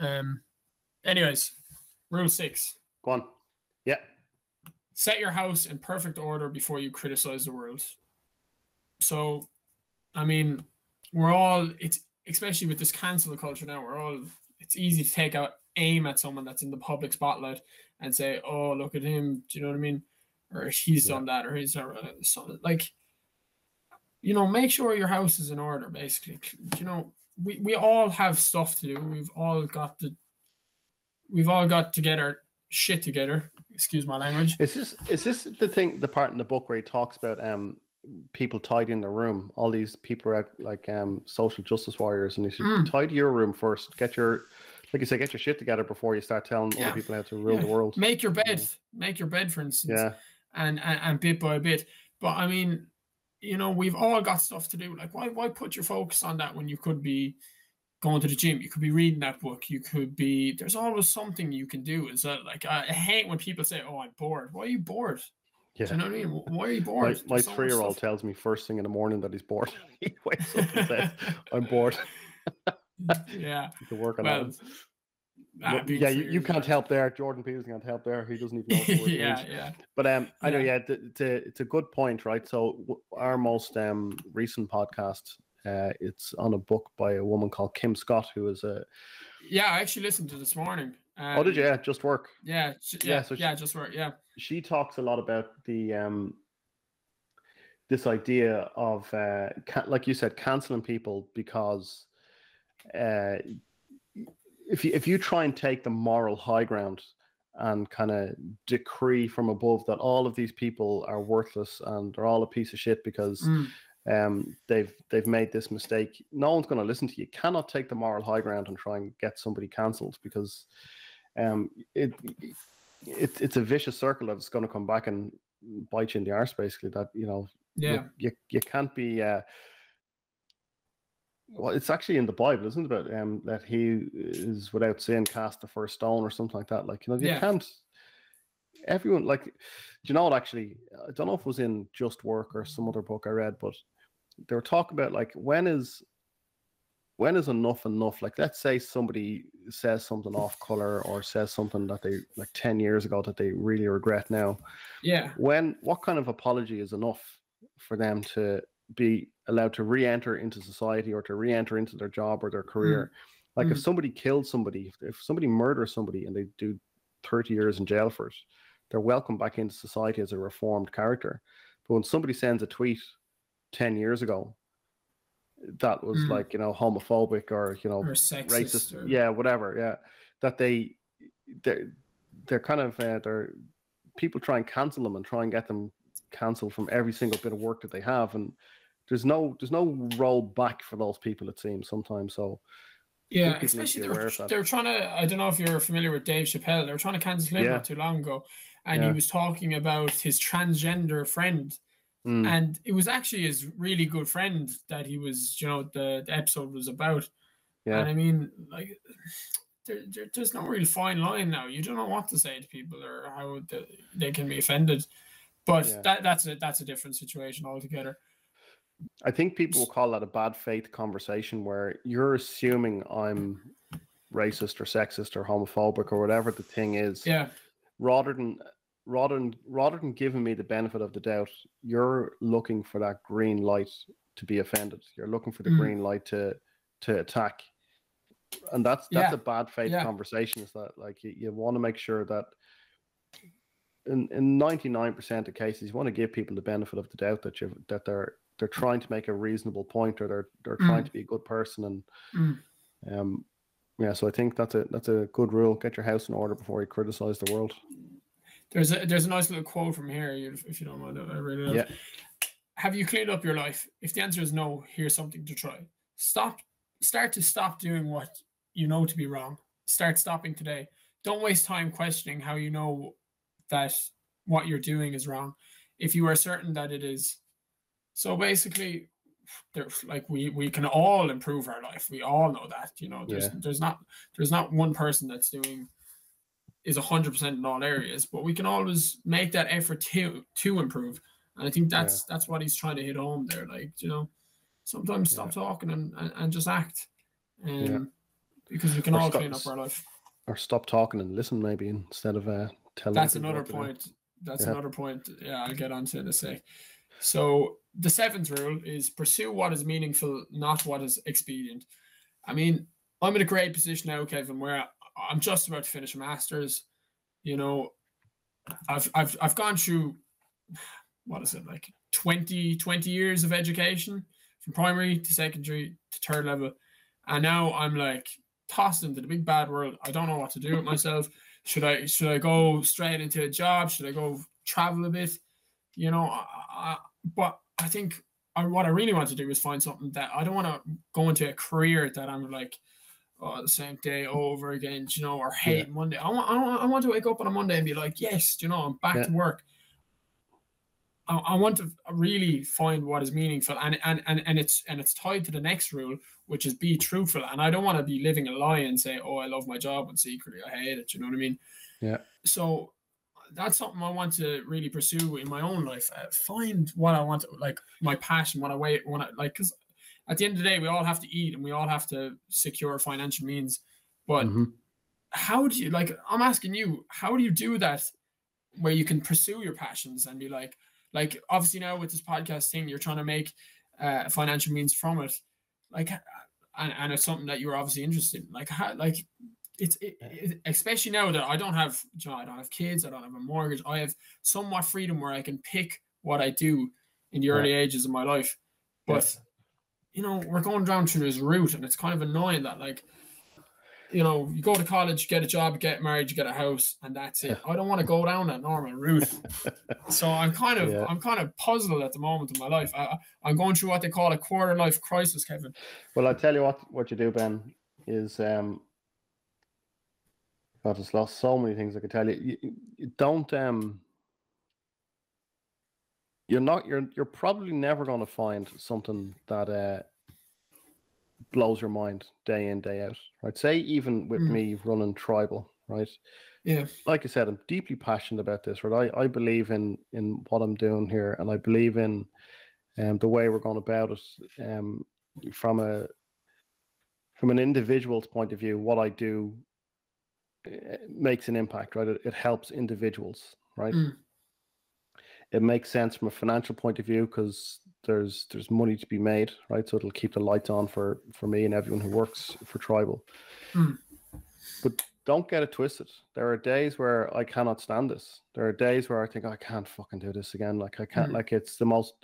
S2: Um. Anyways, rule six:
S1: Go on. Yeah.
S2: set your house in perfect order before you criticize the world. So, I mean, we're all it's especially with this cancel culture now. We're all it's easy to take out aim at someone that's in the public spotlight and say, "Oh, look at him," do you know what I mean? Or he's
S1: Yeah.
S2: done that, or he's so, like, you know, make sure your house is in order. Basically, you know, we we all have stuff to do. We've all got to, we've all got to get our shit together. Excuse my language.
S1: Is this is this the thing the part in the book where he talks about um people tidying the room? All these people are like um social justice warriors, and he said,
S2: Mm.
S1: tidy your room first. Get your like you say, get your shit together before you start telling
S2: Yeah.
S1: other people how to rule
S2: Yeah.
S1: the world.
S2: Make your bed. Make your bed, for instance.
S1: Yeah,
S2: and, and and bit by bit. But I mean, you know, we've all got stuff to do. Like, why why put your focus on that when you could be going to the gym? You could be reading that book. You could be. There's always something you can do. Is that like I hate when people say, "Oh, I'm bored." Why are you bored?
S1: yeah.
S2: Do you know what I mean? Why are you
S1: My,
S2: bored?
S1: my
S2: so
S1: three year old tells me first thing in the morning that he's bored. he wakes up and says, I'm bored
S2: yeah.
S1: to work on
S2: Well,
S1: that.
S2: ah,
S1: yeah, you, you can't help there. Jordan Peterson can't help there. He doesn't even know what the word
S2: yeah, yeah.
S1: But um, I know,
S2: Yeah.
S1: yeah, it's a it's a good point, right? So w- our most um recent podcast, uh, it's on a book by a woman called Kim Scott, who is a
S2: Yeah, I actually listened to this morning.
S1: oh, did you?
S2: um,
S1: Yeah, just work.
S2: Yeah, j-
S1: Yeah,
S2: yeah,
S1: so she-
S2: yeah, just work. Yeah,
S1: She talks a lot about the um this idea of uh, ca- like you said, canceling people because uh, if you if you try and take the moral high ground and kind of decree from above that all of these people are worthless and they're all a piece of shit because
S2: Mm,
S1: um, they've they've made this mistake. No one's going to listen to you. You cannot take the moral high ground and try and get somebody cancelled because um, it, it it's a vicious circle that's going to come back and bite you in the arse. Basically, that you know
S2: yeah,
S1: you, you can't be. Uh, well, it's actually in the Bible, isn't it? About um, that he is without sin cast the first stone or something like that. Like you know, you
S2: Yeah.
S1: can't. Everyone like, do you know what? Actually, I don't know if it was in Just Work or some other book I read, but they were talking about like when is when is enough enough? Like, let's say somebody says something off color or says something that they like ten years ago that they really regret now.
S2: Yeah,
S1: when what kind of apology is enough for them to be allowed to re-enter into society or to re-enter into their job or their career? Like if
S2: Mm.
S1: somebody kills somebody if, if somebody murders somebody and they do 30 years in jail for it they're welcome back into society as a reformed character. But when somebody sends a tweet 10 years ago that was
S2: Mm.
S1: like you know homophobic or you know
S2: or sexist.
S1: racist
S2: or-
S1: yeah whatever yeah that they they're, they're kind of uh, they're people try and cancel them and try and get them cancelled from every single bit of work that they have and there's no there's no roll back for those people it seems sometimes so
S2: Yeah,
S1: people need to
S2: especially they were,
S1: aware of that.
S2: they were trying to. I don't know if you're familiar with Dave Chappelle. They were trying to cancel him
S1: Yeah.
S2: not too long ago, and
S1: Yeah.
S2: he was talking about his transgender friend,
S1: mm,
S2: and it was actually his really good friend that he was. You know, the, the episode was about.
S1: yeah
S2: And I mean, like, there, there, there's no real fine line now. You don't know what to say to people or how the, they can be offended. But
S1: Yeah.
S2: that that's a that's a different situation altogether.
S1: i think people will call that a bad faith conversation where you're assuming i'm racist or sexist or homophobic or whatever the thing is
S2: Yeah,
S1: rather than rather than rather than giving me the benefit of the doubt, you're looking for that green light to be offended. You're looking for the
S2: Mm.
S1: green light to to attack, and that's that's
S2: Yeah,
S1: a bad faith
S2: yeah.
S1: conversation. Is that like you, you want to make sure that in in ninety nine percent of cases you want to give people the benefit of the doubt that you that they're they're trying to make a reasonable point or they're they're trying
S2: Mm.
S1: to be a good person and
S2: Mm.
S1: um yeah so I think that's a that's a good rule. Get your house in order before you criticize the world.
S2: There's a there's a nice little quote from here. If, if you don't mind, I read it. out.
S1: Yeah.
S2: Have you cleaned up your life? If the answer is no, here's something to try. Stop. Start to stop doing what you know to be wrong. Start stopping today. Don't waste time questioning how you know that what you're doing is wrong. If you are certain that it is. So basically, there's like we we can all improve our life. We all know that. You know, there's
S1: Yeah.
S2: there's not there's not one person that's doing is hundred percent in all areas, but we can always make that effort to to improve. And I think that's that's what he's trying to hit home there. Like, you know, sometimes stop talking and, and, and just act. Um,
S1: Yeah.
S2: because we can
S1: Or
S2: all
S1: stop-
S2: clean up our life.
S1: or stop talking and listen maybe instead of uh, telling.
S2: That's another
S1: what to do.
S2: point. That's
S1: Yeah.
S2: another point. Yeah, I'll get onto in a sec. So the seventh rule is pursue what is meaningful, not what is expedient. I mean, I'm in a great position now, Kevin, where I'm just about to finish master's. You know, I've I've I've gone through what is it like 20 20 years of education from primary to secondary to third level, and now I'm like tossed into the big bad world. I don't know what to do with myself. Should I should I go straight into a job? Should I go travel a bit? You know, I, I, but I think I, what I really want to do is find something that I don't want to go into a career that I'm like, oh, the same day over again, you know, or hate yeah. Monday. I want, I want, I want to wake up on a Monday and be like, yes, you know, I'm back yeah. to work. I, I, want to really find what is meaningful, and, and and and it's and it's tied to the next rule, which is be truthful. And I don't want to be living a lie and say, oh, I love my job, and secretly I hate it. You know what I mean?
S1: Yeah.
S2: So that's something I want to really pursue in my own life. Uh, find what I want, to, like my passion, what I wait, when I like, because at the end of the day, we all have to eat and we all have to secure financial means. But mm-hmm. how do you like? I'm asking you, how do you do that where you can pursue your passions and be like, like obviously now with this podcast thing, you're trying to make uh, financial means from it, like, and, and it's something that you're obviously interested in. Like, how, like it's it, it, especially now that I don't have, you know, I don't have kids, I don't have a mortgage, I have somewhat freedom where I can pick what I do in the early ages of my life. But yes. You know, we're going down through this route, and it's kind of annoying that like, you know, you go to college, get a job, get married, you get a house, and that's it. I don't want to go down that normal route. so I'm kind of yeah. I'm kind of puzzled at the moment in my life. I, I'm going through what they call a quarter life crisis, Kevin.
S1: Well, I tell you what, what you do, Ben, is um, God, just lost so many things I could tell you. you, you don't um you're not you're you're probably never going to find something that uh blows your mind day in day out right say even with mm. me running Tribel right
S2: yeah
S1: like i said i'm deeply passionate about this right i, I believe in in what i'm doing here and i believe in um the way we're going about it um from a from an individual's point of view what i do Eh, makes an impact, right? It, it helps individuals, right? Mm. It makes sense from a financial point of view because there's there's money to be made, right? So it'll keep the lights on for for me and everyone who works for Tribel. Mm. But don't get it twisted. There are days where I cannot stand this. There are days where I think I can't fucking do this again. Like I can't. Mm. Like it's the most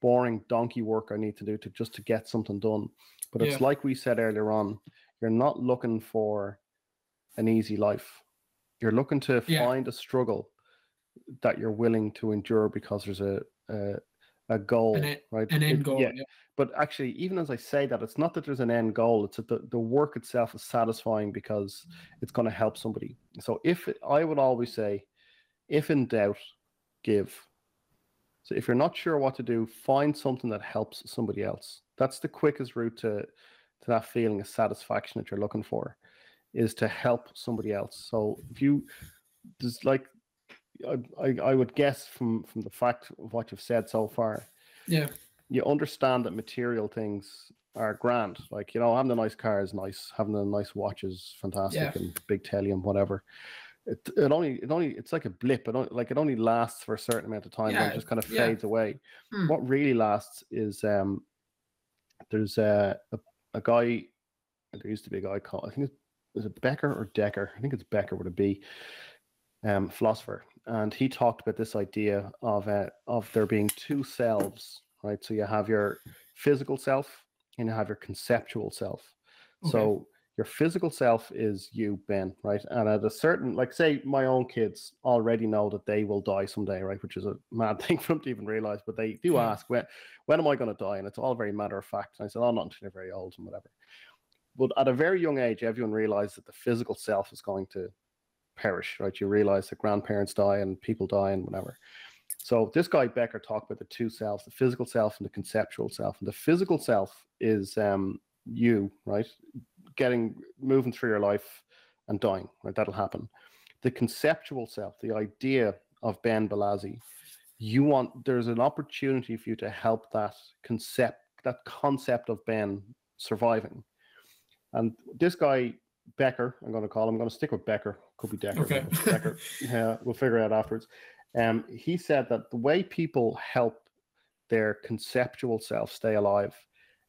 S1: boring donkey work I need to do to just to get something done. But it's yeah. like we said earlier on. You're not looking for an easy life. You're looking to yeah. find a struggle that you're willing to endure because there's a a, a goal,
S2: an,
S1: right?
S2: An end goal.
S1: Yeah. yeah. But actually, even as I say that, it's not that there's an end goal. It's that the, the work itself is satisfying because mm. it's going to help somebody. So if I would always say, if in doubt, give. So if you're not sure what to do, find something that helps somebody else. That's the quickest route to to that feeling of satisfaction that you're looking for is to help somebody else. So if you just like I, I, I would guess from from the fact of what you've said so far,
S2: yeah,
S1: you understand that material things are grand. Like you know, having a nice car is nice. Having a nice watch is fantastic, yeah. and big telly and whatever. It, it only it only it's like a blip. It only, like it only lasts for a certain amount of time yeah, and just kind of yeah. fades away. Hmm. What really lasts is um there's a, a a guy. There used to be a guy called I think it's is it Becker or Decker? I think it's Becker with a B, um, philosopher, and he talked about this idea of uh, of there being two selves, right? So you have your physical self and you have your conceptual self. Okay. So your physical self is you, Ben, right? And at a certain, like, say, my own kids already know that they will die someday, right? Which is a mad thing for them to even realize, but they do yeah. ask when, when am I going to die? And it's all very matter of fact. And I said, oh, not until you're very old and whatever. But at a very young age, everyone realized that the physical self is going to perish, right? You realize that grandparents die and people die and whatever. So this guy Becker talked about the two selves, the physical self and the conceptual self. And the physical self is um, you, right? Getting moving through your life and dying, right? That'll happen. The conceptual self, the idea of Ben Balazzi, you want there's an opportunity for you to help that concept that concept of Ben surviving and this guy, Becker, I'm going to call him, I'm going to stick with Becker, could be Decker.
S2: Okay.
S1: Becker. Yeah, we'll figure it out afterwards. Um, he said that the way people help their conceptual self stay alive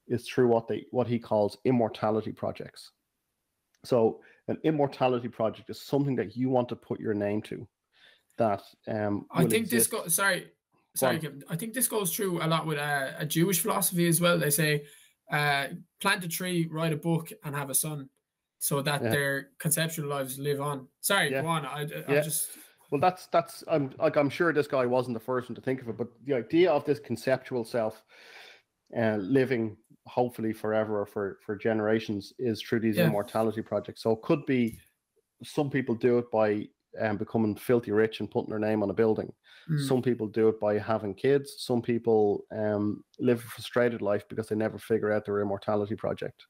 S1: is through what they what he calls immortality projects. So an immortality project is something that you want to put your name to. That um,
S2: I think
S1: exist.
S2: this go sorry, sorry, Kevin. I think this goes through a lot with uh, a Jewish philosophy as well. They say, uh, plant a tree, write a book, and have a son, so that
S1: Yeah.
S2: their conceptual lives live on. Sorry,
S1: Yeah.
S2: go on. I, I
S1: Yeah.
S2: just
S1: Well, that's that's I'm like I'm sure this guy wasn't the first one to think of it, but the idea of this conceptual self uh, living hopefully forever or for for generations is through these
S2: Yeah.
S1: immortality projects. So it could be some people do it by um, becoming filthy rich and putting their name on a building.
S2: mm,
S1: Some people do it by having kids. Some people um, live a frustrated life because they never figure out their immortality project.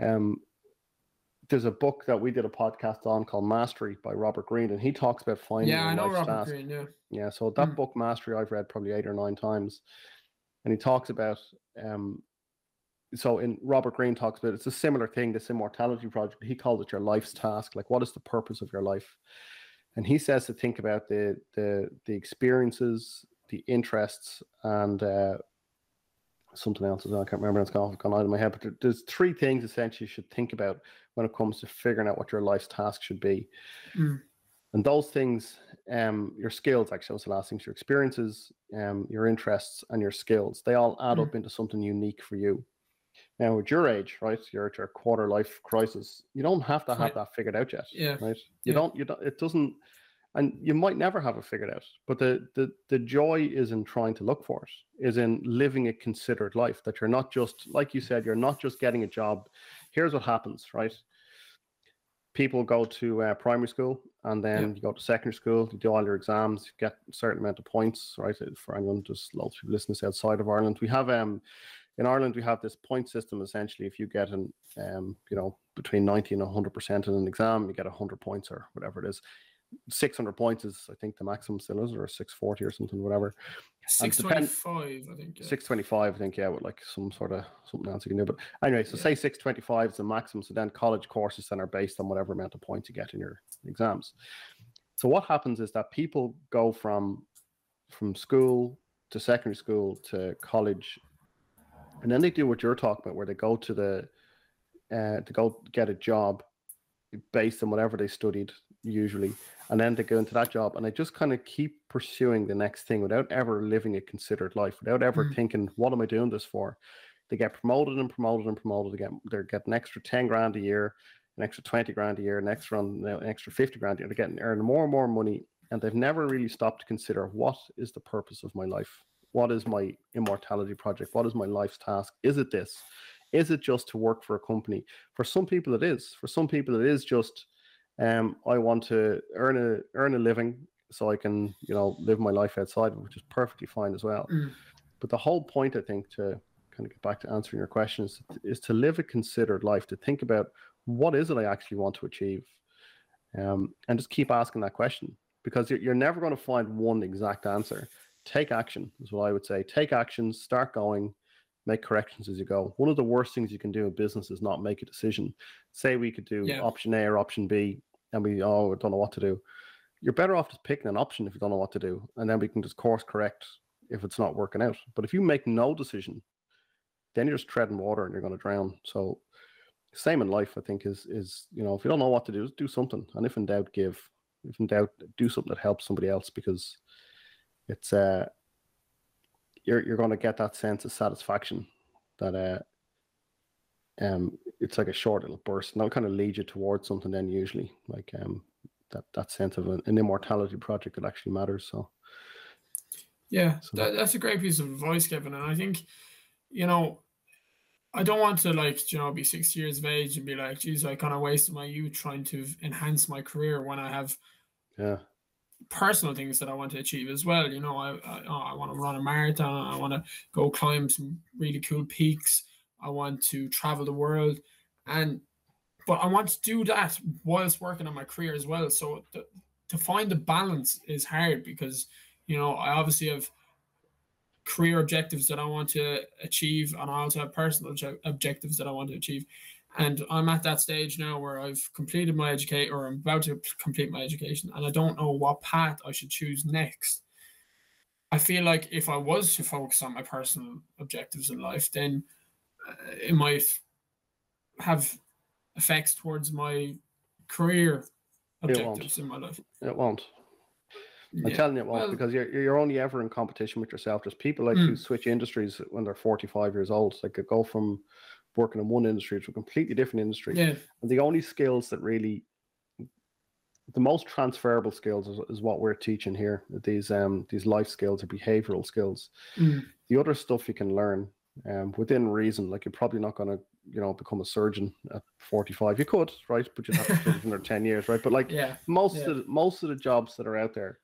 S1: Um, there's a book that we did a podcast on called Mastery by Robert Greene, and he talks about finding
S2: yeah, I know Robert
S1: task.
S2: Greene. Yeah,
S1: Yeah, so that
S2: Mm.
S1: book Mastery I've read probably eight or nine times, and he talks about um. So in Robert Greene talks about it's a similar thing, this immortality project. He called it your life's task. Like, what is the purpose of your life? And he says to think about the the the experiences, the interests, and uh, something else as well. I can't remember. It's gone, gone out of my head. But there- there's three things essentially you should think about when it comes to figuring out what your life's task should be.
S2: Mm.
S1: And those things, um, your skills, actually, was the last things, your experiences, um, your interests, and your skills, they all add
S2: Mm.
S1: up into something unique for you. Now, at your age, right, you're at your quarter life crisis. You don't have to have
S2: Right.
S1: that figured out yet,
S2: Yeah.
S1: right? You
S2: Yeah.
S1: don't. You don't. It doesn't, and you might never have it figured out. But the the the joy is in trying to look for it. Is in living a considered life. That you're not just like you said. You're not just getting a job. Here's what happens, right? People go to uh, primary school and then you go to secondary school. You do all your exams. You get a certain amount of points, right? uh, For anyone just lots of people listening to outside of Ireland, we have um in Ireland we have this point system. Essentially, if you get an um you know between ninety and hundred percent in an exam, you get hundred points or whatever it is. 600 points is, I think, the maximum still is, or 640 or something, whatever.
S2: six
S1: depend-
S2: I think. Yeah.
S1: 625, I think, yeah, with like some sort of something else you can do. But anyway, so
S2: Yeah.
S1: say 625 is the maximum. So then college courses then are based on whatever amount of points you get in your exams. So what happens is that people go from from school to secondary school to college, and then they do what you're talking about, where they go to the uh, to go get a job based on whatever they studied usually and then they go into that job and they just kind of keep pursuing the next thing without ever living a considered life without ever
S2: Mm.
S1: thinking what am i doing this for? They get promoted and promoted and promoted again they're getting an extra 10 grand a year an extra 20 grand a year an extra an extra 50 grand a year they're getting earning more and more money and they've never really stopped to consider what is the purpose of my life? What is my immortality project? What is my life's task? Is it this? Is it just to work for a company? For some people it is. For some people it is just um i want to earn a earn a living so i can you know live my life outside which is perfectly fine as well.
S2: Mm.
S1: but the whole point i think to kind of get back to answering your question is, is to live a considered life to think about what is it i actually want to achieve um, and just keep asking that question because you're, you're never going to find one exact answer. Take action is what i would say. Take action start going make corrections as you go. One of the worst things you can do in business is not make a decision. Say we could do
S2: Yeah.
S1: option a or option b and we oh don't know what to do. You're better off just picking an option if you don't know what to do and then we can just course correct if it's not working out. But if you make no decision then you're just treading water and you're going to drown. So same in life i think is is you know if you don't know what to do do something. And if in doubt give. If in doubt do something that helps somebody else because it's uh you're you're going to get that sense of satisfaction that uh um it's like a short little burst and that'll kind of lead you towards something then usually like um that that sense of an, an immortality project that actually matters so
S2: Yeah,
S1: So-
S2: that, that's a great piece of advice, Kevin. And I think, you know, I don't want to like, you know, be 60 years of age and be like, geez, I kind of wasted my youth trying to enhance my career when I have
S1: yeah
S2: personal things that I want to achieve as well. You know, I I, oh, I want to run a marathon. I want to go climb some really cool peaks. I want to travel the world, and but I want to do that whilst working on my career as well. So the, to find the balance is hard because you know I obviously have career objectives that I want to achieve, and I also have personal obje- objectives that I want to achieve. And I'm at that stage now where I've completed my educate or I'm about to complete my education, and I don't know what path I should choose next. I feel like if I was to focus on my personal objectives in life, then it might have effects towards my career objectives in my life.
S1: It won't. I'm
S2: Yeah.
S1: telling you it won't
S2: Well-
S1: because you're you're only ever in competition with yourself. There's people like
S2: Mm.
S1: who switch industries when they're 45 years old. Like they go from working in one industry to a completely different industry.
S2: Yeah,
S1: And the only skills that really the most transferable skills is, is what we're teaching here. These um these life skills or behavioral skills.
S2: Mm.
S1: The other stuff you can learn um within reason. Like you're probably not gonna, you know, become a surgeon at 45. You could, right? But you'd have to do it in another 10 years, right? But like
S2: yeah.
S1: most
S2: Yeah.
S1: of the, most of the jobs that are out there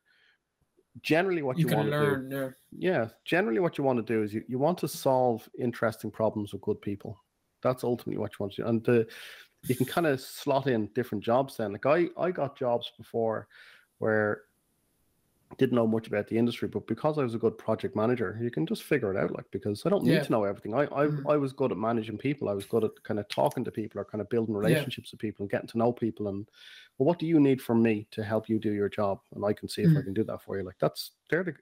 S1: generally what
S2: You,
S1: you, want to do.
S2: Yeah.
S1: yeah generally what you want to do is you, you want to solve interesting problems with good people that's ultimately what you want to do and the, you can kind of slot in different jobs then like i i got jobs before where didn't know much about the industry but because i was a good project manager you can just figure it out like because i don't need
S2: Yeah.
S1: to know everything i I,
S2: Mhm.
S1: I was good at managing people i was good at kind of talking to people or kind of building relationships with people and getting to know people and well what do you need from me to help you do your job and i can see if i
S2: Mhm.
S1: can do that for you like that's they're the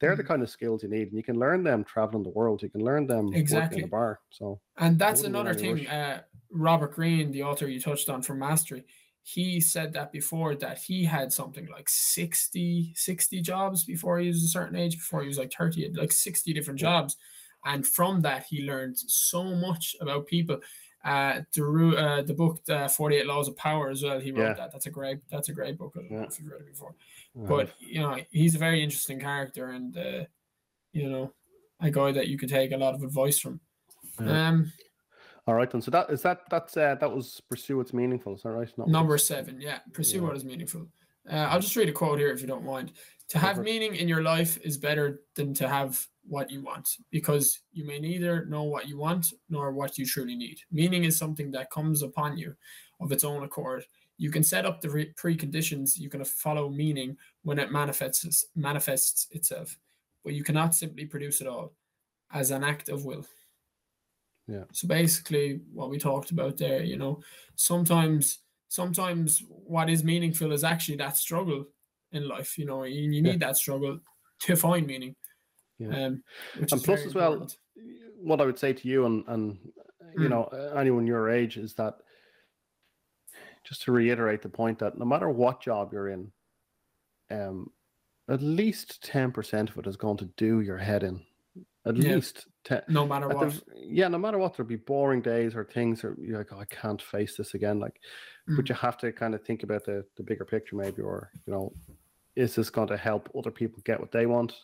S1: they're the
S2: Mhm.
S1: kind of skills you need and you can learn them traveling the world you can learn them
S2: Exactly.
S1: in a bar so
S2: And that's another thing. Uh, Robert Greene, the author you touched on from Mastery, he said that before that he had something like 60, 60 jobs before he was a certain age, before he was like 30, had like 60 different jobs. And from that, he learned so much about people. Uh, the, uh, the book, uh, 48 Laws of Power as well, he wrote
S1: Yeah.
S2: that. That's a great, that's a great book. I don't know
S1: Yeah.
S2: if you've read it before
S1: uh,
S2: but you know he's a very interesting character and uh, you know a guy that you could take a lot of advice from
S1: Yeah.
S2: um
S1: all right then. So that is that that's uh that was pursue what's meaningful is that right? Not
S2: number seven yeah. Pursue
S1: Yeah.
S2: what is meaningful. Uh, i'll just read a quote here if you don't mind. To have meaning in your life is better than to have what you want because you may neither know what you want nor what you truly need. Meaning is something that comes upon you of its own accord. You can set up the re- preconditions you can follow meaning when it manifests manifests itself but you cannot simply produce it all as an act of will
S1: Yeah.
S2: so basically what we talked about there you know sometimes sometimes what is meaningful is actually that struggle in life you know you, you
S1: Yeah.
S2: need that struggle to find meaning
S1: Yeah.
S2: um
S1: And plus as well,
S2: important.
S1: what I would say to you and and you
S2: Mm.
S1: know uh, anyone your age is that just to reiterate the point that no matter what job you're in, um, at least ten percent of it is going to do your head in. At
S2: Yeah.
S1: least ten.
S2: no matter what
S1: the, yeah, no matter what, there'll be boring days or things, or you're like, oh, I can't face this again. Like, but
S2: Mm.
S1: you have to kind of think about the the bigger picture, maybe, or you know, is this going to help other people get what they want,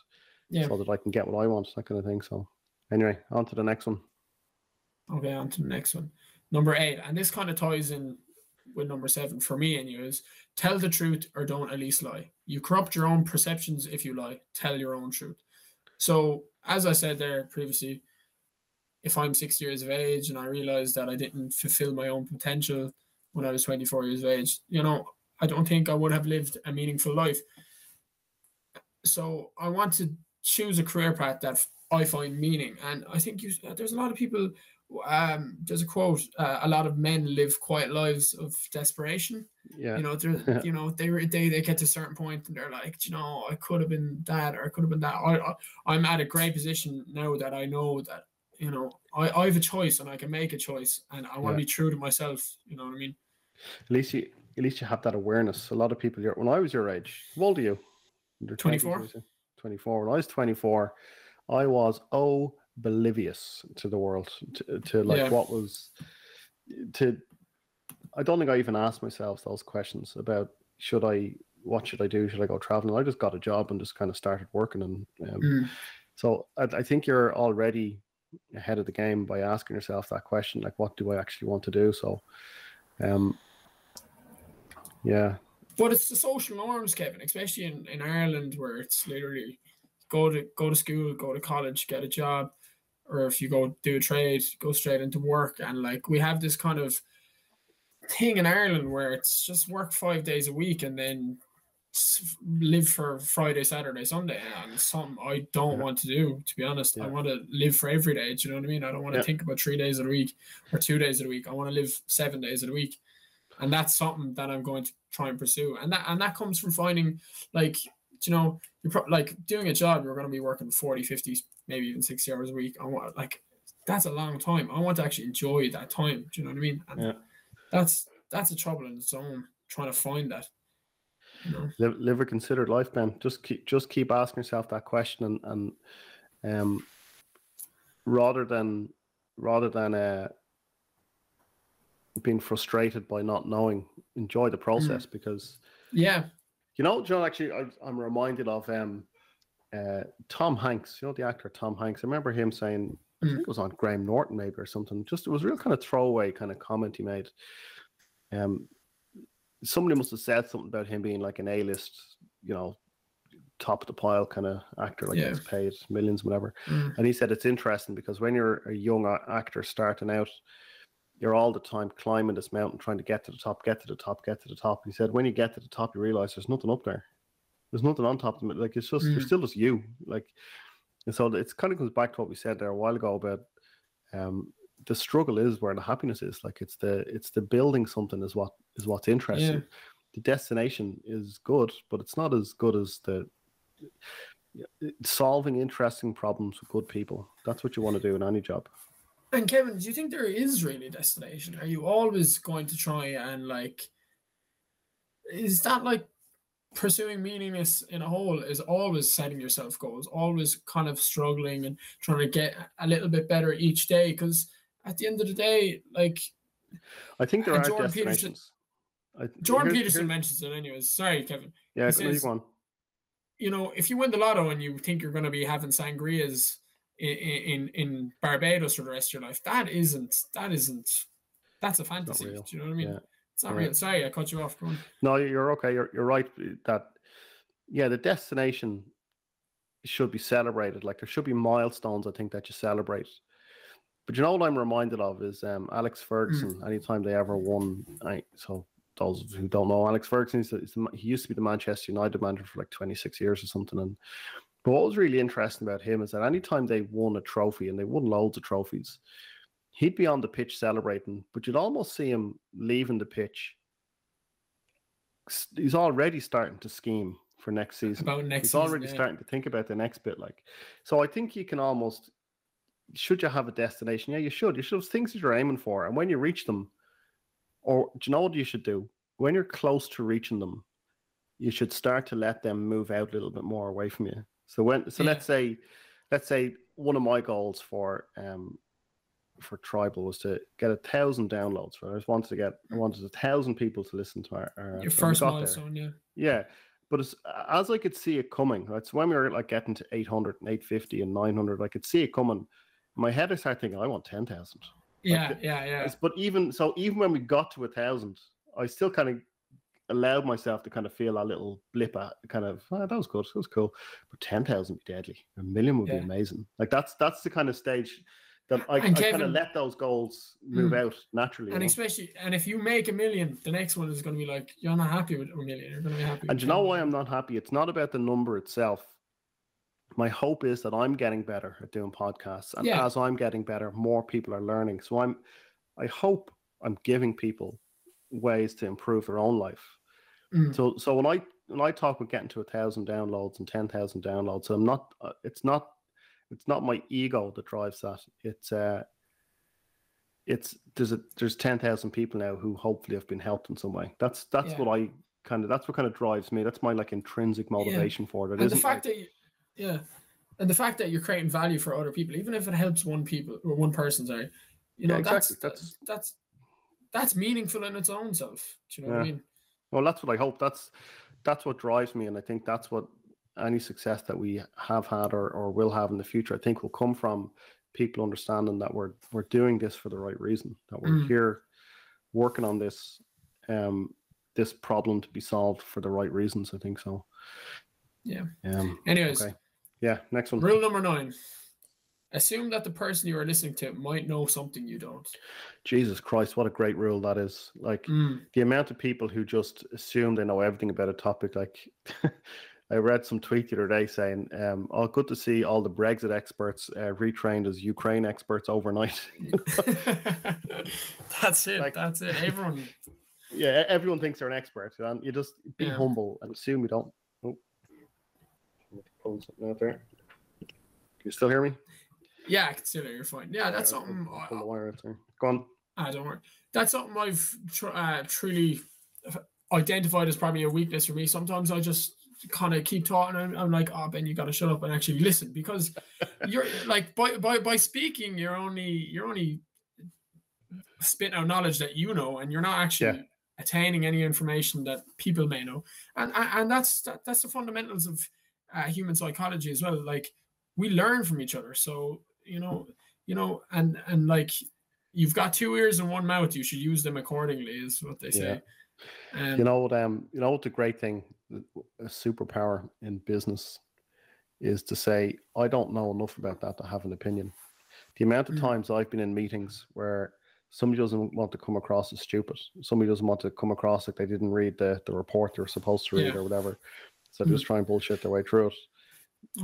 S2: yeah
S1: so that I can get what I want, that kind of thing. So, anyway, on to the next one.
S2: Okay, on to the next one. Number eight, and this kind of ties in with number seven for me and you is tell the truth or don't at least lie. You corrupt your own perceptions if you lie. Tell your own truth. So, as I said there previously, if I'm six years of age and I realize that I didn't fulfill my own potential when I was 24 years of age, you know, I don't think I would have lived a meaningful life. So, I want to choose a career path that I find meaning. And I think you, there's a lot of people um, there's a quote: uh, "A lot of men live quiet lives of desperation."
S1: Yeah,
S2: You know, they're, you know, they were they they get to a certain point and they're like, you know, I could have been that or I could have been that. I, I I'm at a great position now that I know that you know I, I have a choice and I can make a choice and I want
S1: Yeah.
S2: to be true to myself. You know what I mean?
S1: at least you at least you have that awareness. A lot of people, when I was your age, how old are you? In your 20s,
S2: 24.
S1: you say? 24. When I was 24, I was oblivious to the world, to, to like
S2: Yeah.
S1: what was, to, I don't think I even asked myself those questions about should I, what should I do? Should I go traveling? I just got a job and just kind of started working. And um,
S2: Mm.
S1: so I, I think you're already ahead of the game by asking yourself that question, like, what do I actually want to do? So, um, yeah,
S2: But it's the social norms, Kevin, especially in, in Ireland where it's literally go to go to school, go to college, get a job, or if you go do a trade, go straight into work. And like we have this kind of thing in Ireland where it's just work five days a week and then live for Friday, Saturday, Sunday. And some I don't
S1: Yeah.
S2: want to do, to be honest. I want to live for every day. Do you know what I mean? I don't want to
S1: Yeah.
S2: think about three days a week or two days a week. I want to live seven days a week and that's something that I'm going to try and pursue. And that and that comes from finding like you know you're pro- like doing a job you're going to be working 40 50 maybe even 60 hours a week I want like that's a long time I want to actually enjoy that time do you know what I mean and
S1: Yeah.
S2: That's that's a trouble in its own trying to find that. You know?
S1: live, a considered life, Ben. Just keep just keep asking yourself that question, and and um, rather than rather than uh, being frustrated by not knowing, enjoy the process because
S2: Yeah.
S1: you know, John. Actually, I, I'm reminded of um, uh, Tom Hanks. You know, the actor Tom Hanks. I remember him saying,
S2: Mm.
S1: think it was on Graham Norton maybe or something. Just it was a real kind of throwaway kind of comment he made. Um, somebody must have said something about him being like an A-list, you know, top of the pile kind of actor, like
S2: Yeah.
S1: gets paid millions, whatever.
S2: Mm.
S1: And he said it's interesting because when you're a young actor starting out, you're all the time climbing this mountain, trying to get to the top, get to the top, get to the top. He said when you get to the top, you realize there's nothing up there. There's nothing on top of it. Like it's just you're
S2: Mm.
S1: still just you. Like, and so it's kind of goes back to what we said there a while ago about um, the struggle is where the happiness is. Like it's the it's the building something is what is what's interesting. The destination is good, but it's not as good as the solving interesting problems with good people. That's what you want to do in any job.
S2: And Kevin, do you think there is really a destination? Are you always going to try and like is that like pursuing meaningless in a whole is always setting yourself goals, always kind of struggling and trying to get a little bit better each day? Because at the end of the day, like
S1: I think there are
S2: Jordan Peterson-
S1: I,
S2: Jordan
S1: here's-
S2: Peterson
S1: here's-
S2: mentions it anyways. Sorry, Kevin.
S1: Yeah,
S2: he says-
S1: go on.
S2: you know, if you win the lotto and you think you're going to be having sangrias in, in in Barbados for the rest of your life, that isn't that isn't that's a fantasy. Do you know what I mean?
S1: Yeah. Yeah.
S2: Sorry, I cut you off.
S1: No, you're okay. You're you're right. That yeah, the destination should be celebrated. Like there should be milestones. I think that you celebrate. But you know what I'm reminded of is um, Alex Ferguson. Anytime they ever won, I, so those who don't know, Alex Ferguson is the he used to be the Manchester United manager for like 26 years or something. And but what was really interesting about him is that anytime they won a trophy, and they won loads of trophies, he'd be on the pitch celebrating, but you'd almost see him leaving the pitch. He's already starting to scheme for next season.
S2: About next
S1: He's
S2: season,
S1: already
S2: yeah.
S1: starting to think about the next bit. Like, so I think you can almost. Should you have a destination? Yeah, you should. You should have things that you're aiming for, and when you reach them, or do you know what you should do? When you're close to reaching them, you should start to let them move out a little bit more away from you. So when, so
S2: Yeah.
S1: let's say, let's say one of my goals for um for Tribel was to get a thousand downloads. Right? I just wanted to get, I mm. wanted a thousand people to listen to our, our
S2: Your first milestone, yeah.
S1: Yeah. But as, as I could see it coming, right? So when we were like getting to 800 and 850 and 900, I could see it coming. In my head, I started thinking, I want 10,000.
S2: Yeah,
S1: the-
S2: yeah, yeah.
S1: But even so, even when we got to a thousand, I still kind of allowed myself to kind of feel a little blip at kind of, oh, that was good. That was cool. But 10,000 would be deadly. A million would
S2: Yeah.
S1: be amazing. Like that's, that's the kind of stage that I, I kind of let those goals move
S2: Mm.
S1: out naturally. you
S2: And
S1: know?
S2: especially, and if you make a million, the next one is going to be like, you're not happy with a million. You're going to be happy.
S1: And you know why. I'm not happy? It's not about the number itself. My hope is that I'm getting better at doing podcasts, and
S2: Yeah.
S1: as I'm getting better, more people are learning. So I'm, I hope I'm giving people ways to improve their own life.
S2: Mm.
S1: So, so when I when I talk about getting to a thousand downloads and ten thousand downloads, so I'm not. Uh, it's not. It's not my ego that drives that. It's uh. It's there's a there's ten thousand people now who hopefully have been helped in some way. That's that's
S2: Yeah.
S1: what I kind of that's what kind of drives me. That's my like intrinsic motivation for it. It
S2: and the fact
S1: like-
S2: that you, yeah and the fact that you're creating value for other people even if it helps one people or one person sorry you know
S1: Yeah,
S2: that's,
S1: exactly.
S2: that's that's that's meaningful in its own self do you know what i mean
S1: Well, that's what I hope. That's that's what drives me, and I think that's what any success that we have had or, or will have in the future, I think, will come from people understanding that we're we're doing this for the right reason. That we're
S2: Mm.
S1: here working on this um this problem to be solved for the right reasons. I think so.
S2: Yeah.
S1: Um.
S2: anyways
S1: Okay. Yeah. Next one.
S2: rule number nine assume that the person you are listening to might know something you don't
S1: Jesus Christ, what a great rule that is. Like
S2: Mm.
S1: the amount of people who just assume they know everything about a topic like i read some tweet the other day saying um oh good to see all the brexit experts uh, retrained as ukraine experts overnight
S2: that's it
S1: Like-
S2: that's it everyone
S1: yeah everyone thinks they're an expert and you just be
S2: Yeah.
S1: humble and assume you don't oh. Something out there. Can you still hear me?
S2: yeah i consider you're fine yeah that's
S1: Yeah, I'll
S2: something
S1: Pull the wire out there. Go on.
S2: Ah, don't worry. That's something I've tr- uh, truly identified as probably a weakness for me. Sometimes I just kind of keep talking and I'm like, oh Ben, you gotta shut up and actually listen because you're like by by by speaking, you're only you're only spitting out knowledge that you know and you're not actually
S1: Yeah.
S2: attaining any information that people may know. And and, that's that, that's the fundamentals of uh, human psychology as well. Like we learn from each other. So, you know, you know, and and like you've got two ears and one mouth, you should use them accordingly, is what they say. And
S1: You know what? Um, you know what the great thing, a superpower in business, is to say I don't know enough about that to have an opinion. The amount of
S2: Mm.
S1: times I've been in meetings where somebody doesn't want to come across as stupid, somebody doesn't want to come across like they didn't read the the report they were supposed to read
S2: Yeah.
S1: or whatever, so they just try and bullshit their way through it.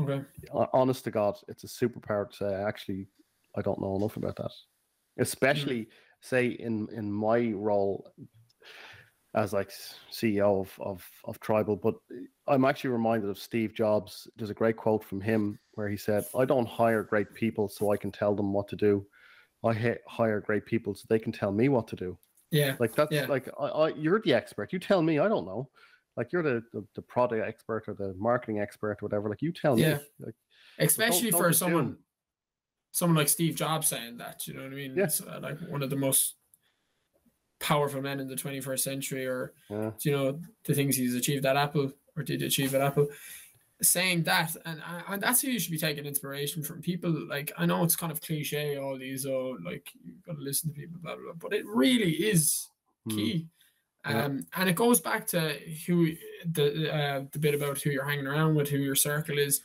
S2: okay.
S1: Honest to God, it's a superpower to say actually I don't know enough about that. Especially say in in my role as like CEO of, of of Tribel, but I'm actually reminded of Steve Jobs. There's a great quote from him where he said, "I don't hire great people so I can tell them what to do. I hi- hire great people so they can tell me what to do."
S2: Yeah.
S1: Like that's
S2: Yeah.
S1: like I, I, you're the expert. You tell me. I don't know. Like you're the, the the product expert or the marketing expert or whatever. Like you tell
S2: Yeah.
S1: me. Like
S2: Especially
S1: don't
S2: for
S1: assume.
S2: someone someone like Steve Jobs saying that, you know what I mean?
S1: Yeah.
S2: It's uh, like one of the most powerful men in the 21st century or
S1: yeah,
S2: you know the things he's achieved at Apple or did achieve at Apple. Saying that, and and that's who you should be taking inspiration from. People like I know it's kind of cliche, all these oh like you've got to listen to people, blah blah, blah but it really is
S1: Hmm.
S2: key.
S1: Yeah.
S2: Um, and it goes back to who the uh, the bit about who you're hanging around with, who your circle is.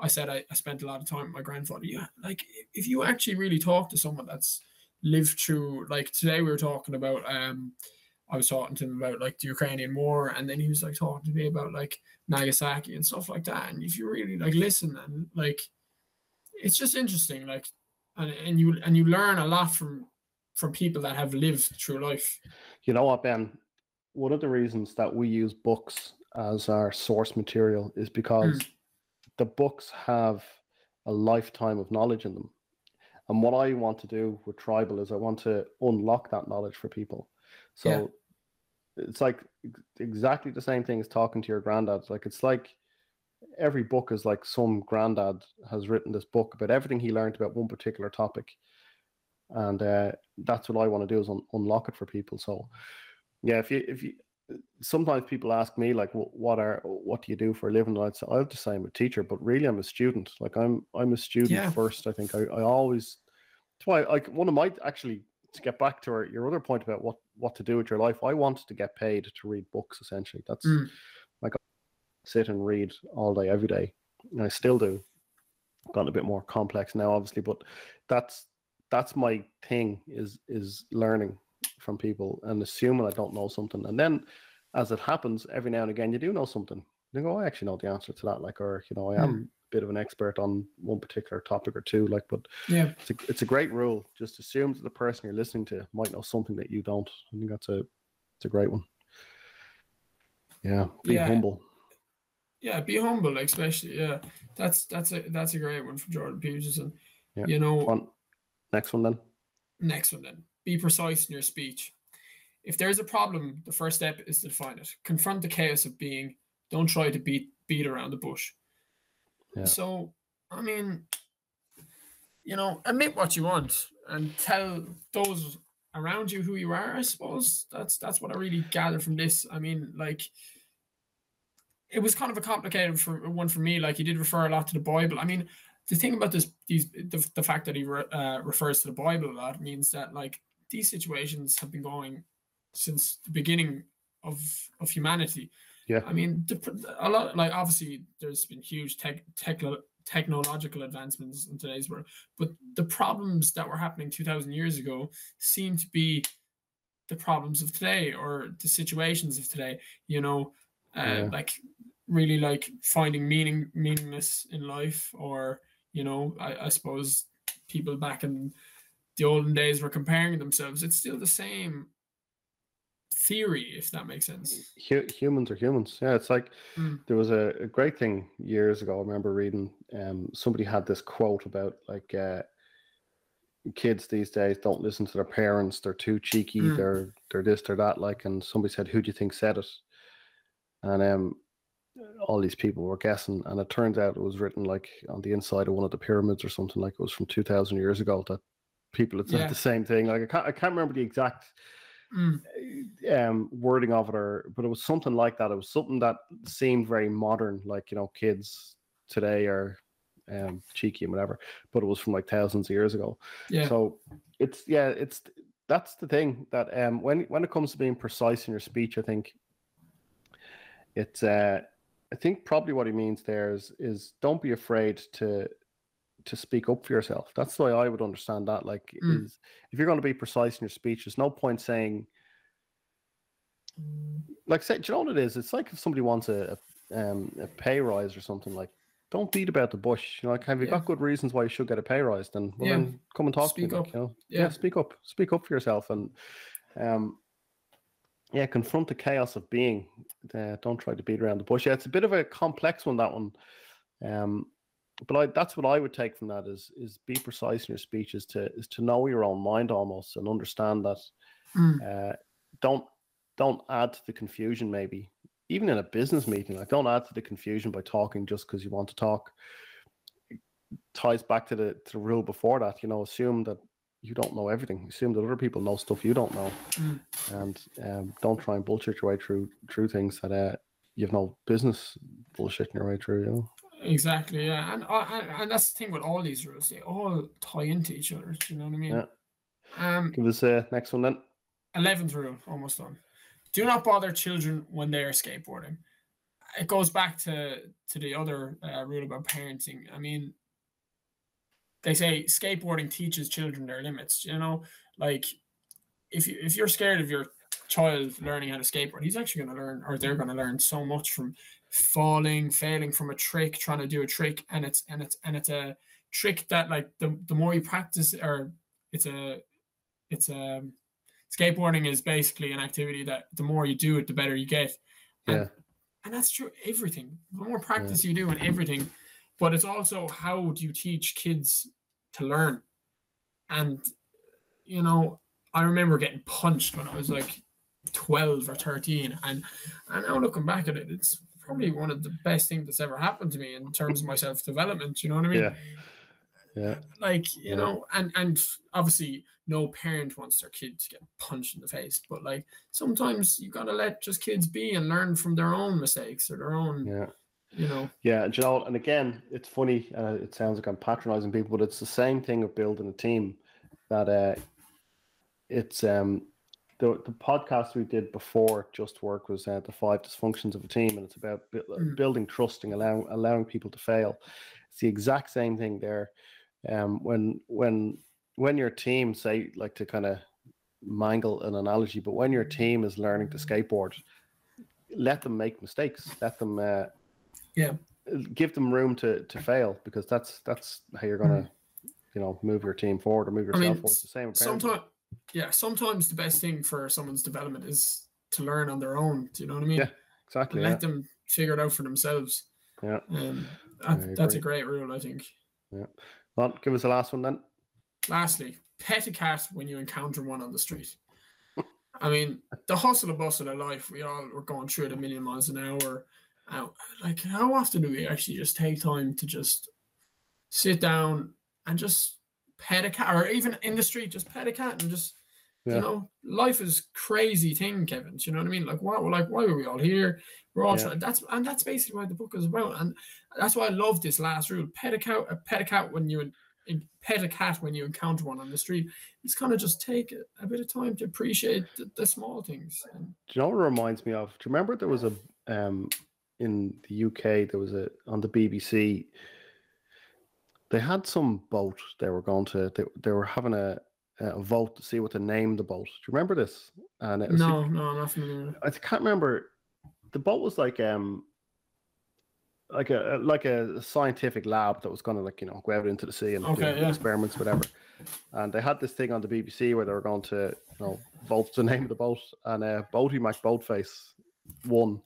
S2: I said I, I spent a lot of time with my grandfather. Yeah, like if you actually really talk to someone that's lived through, like today we were talking about um I was talking to him about like the Ukrainian war, and then he was like talking to me about like Nagasaki and stuff like that. And if you really like listen and like, it's just interesting. Like, and, and you and you learn a lot from from people that have lived through life.
S1: You know what, Ben? One of the reasons that we use books as our source material is because the books have a lifetime of knowledge in them. And what I want to do with Tribel is I want to unlock that knowledge for people. So
S2: Yeah.
S1: it's like exactly the same thing as talking to your granddad. Like it's like every book is like some granddad has written this book about everything he learned about one particular topic. And uh, that's what I want to do is un- unlock it for people. So yeah, if you if you sometimes people ask me like what are what do you do for a living? And i'd say i'll just say i'm a teacher but really i'm a student. Like i'm i'm a student
S2: Yeah.
S1: first i think. I, I always that's why like one of my actually to get back to our, your other point about what what to do with your life i wanted to get paid to read books essentially. That's
S2: Mm.
S1: like I sit and read all day every day and i still do. Gotten a bit more complex now obviously but that's that's my thing is is learning from people and assuming I don't know something. And then as it happens, every now and again you do know something. You go, I actually know the answer to that. Like, or you know, I am hmm. a bit of an expert on one particular topic or two. Like, but
S2: Yeah,
S1: it's a, it's a great rule. Just assume that the person you're listening to might know something that you don't. I think that's a it's a great one. Yeah, be
S2: Yeah.
S1: humble.
S2: yeah. Be humble, especially. Yeah, that's that's a that's a great one for Jordan Peterson.
S1: Yeah.
S2: You know,
S1: One next one then.
S2: Next one then. Be precise in your speech. If there's a problem, the first step is to define it. Confront the chaos of being. Don't try to beat beat around the bush.
S1: Yeah.
S2: So, I mean, you know, admit what you want and tell those around you who you are, I suppose. That's that's what I really gather from this. I mean, like it was kind of a complicated for one for me. Like he did refer a lot to the Bible. I mean, the thing about this, these the, the fact that he re, uh, refers to the Bible a lot means that like these situations have been going since the beginning of of humanity.
S1: Yeah.
S2: I mean, a lot like obviously there's been huge tech, tech technological advancements in today's world, but the problems that were happening two thousand years ago seem to be the problems of today or the situations of today. You know, uh,
S1: Yeah.
S2: like really like finding meaning meaningless in life or you know I, I suppose people back in the olden days were comparing themselves it's still the same theory if that makes sense
S1: humans are humans. Yeah, it's like
S2: Mm.
S1: there was a, a great thing years ago. I remember reading. Um, somebody had this quote about like uh, kids these days don't listen to their parents. They're too cheeky.
S2: Mm.
S1: They're they're this, they're that. Like, and somebody said, "Who do you think said it?" And um, all these people were guessing, and it turns out it was written like on the inside of one of the pyramids or something. Like it was from two thousand years ago that people had said
S2: Yeah.
S1: the same thing. Like I can't I can't remember the exact
S2: Mm.
S1: um wording of it or but it was something like that it was something that seemed very modern like you know kids today are um cheeky and whatever but it was from like thousands of years ago
S2: Yeah.
S1: so it's yeah it's that's the thing that um when when it comes to being precise in your speech i think it's uh i think probably what he means there is is don't be afraid to to speak up for yourself that's the way i would understand that like
S2: Mm.
S1: is if you're going to be precise in your speech there's no point saying like say, do you know what it is? It's like if somebody wants a, a um a pay rise or something like don't beat about the bush. You know, like have you
S2: Yeah.
S1: got good reasons why you should get a pay rise? Then well
S2: Yeah.
S1: then come and talk
S2: Speak
S1: to me.
S2: up.
S1: Like, you know?
S2: Yeah.
S1: speak up. Speak up for yourself and um yeah, confront the chaos of being. Uh, don't try to beat around the bush. Yeah, it's a bit of a complex one that one. Um but I, that's what I would take from that is is be precise in your speech is to is to know your own mind almost and understand that
S2: Mm.
S1: uh, don't don't add to the confusion maybe. Even in a business meeting like don't add to the confusion by talking just because you want to talk. It ties back to the to the rule before that you know assume that you don't know everything. Assume that other people know stuff you don't know.
S2: Mm.
S1: and um, don't try and bullshit your way through through things that uh, you have no business bullshitting your way through you know
S2: Exactly. Yeah. And, uh, and and that's the thing with all these rules; they all tie into each other. Do you know what I mean?
S1: Yeah.
S2: Um.
S1: give us uh, next one then
S2: Eleventh rule, almost done. Do not bother children when they are skateboarding. It goes back to to the other uh, rule about parenting. I mean, they say skateboarding teaches children their limits. You know, like if you if you're scared of your child learning how to skateboard, he's actually going to learn, or they're going to learn so much from falling, failing from a trick, trying to do a trick, and it's and it's and it's a trick that like the the more you practice, or it's a it's a skateboarding is basically an activity that the more you do it, the better you get. And,
S1: Yeah.
S2: and that's true. Everything. The more practice you do in everything, but it's also how do you teach kids to learn? And you know, I remember getting punched when I was like twelve or thirteen, and and now looking back at it, it's probably one of the best things that's ever happened to me in terms of my self development. You know what I mean?
S1: yeah yeah
S2: like you
S1: Yeah.
S2: know and and obviously no parent wants their kid to get punched in the face but like sometimes you gotta let just kids be and learn from their own mistakes or their own
S1: yeah
S2: you know
S1: Yeah, and you know, and again, it's funny. Uh, it sounds like I'm patronizing people, but it's the same thing of building a team. That uh, it's um, the the podcast we did before Just Work was uh, the five dysfunctions of a team, and it's about bu-
S2: Mm.
S1: building trusting, allowing allowing people to fail. It's the exact same thing there. Um, when when when your team say like to kind of mangle an analogy, but when your team is learning to skateboard, let them make mistakes. Let them. Uh,
S2: Yeah.
S1: give them room to to fail because that's that's how you're gonna you know move your team forward or move
S2: Mm. I
S1: yourself
S2: mean,
S1: forward. It's the same.
S2: sometimes yeah sometimes the best thing for someone's development is to learn on their own do you know what i mean
S1: Yeah, exactly. Yeah.
S2: let them figure it out for themselves
S1: Yeah.
S2: um, that, that's a great rule i think Yeah.
S1: Well, give us the last one then.
S2: Lastly, pet a cat when you encounter one on the street. I mean, the hustle and bustle of life, we all were going through at a million miles an hour. Like, how often do we actually just take time to just sit down and just pet a cat, or even in the street, just pet a cat and just,
S1: Yeah.
S2: you know, life is crazy thing, Kevin. Do you know what I mean? Like, why, like, why are we all here? We're all
S1: Yeah.
S2: trying. That's and that's basically what the book is about, and that's why I love this last rule: pet a cat, uh, pet a cat when you pet a cat when you encounter one on the street. It's kind of just take a, bit of time to appreciate the, the small things. And
S1: Do you know what it reminds me of? Do you remember there was a um in the UK there was a on the BBC they had some boat they were going to they, they were having a a vote to see what to name the boat. Do you remember this? And it was
S2: no, no, I'm not familiar.
S1: I can't remember. The boat was like um like a like a scientific lab that was going to like you know go out into the sea and
S2: Okay,
S1: do
S2: yeah.
S1: experiments whatever. And they had this thing on the BBC where they were going to you know vote the name of the boat and uh, Boaty McBoatface won.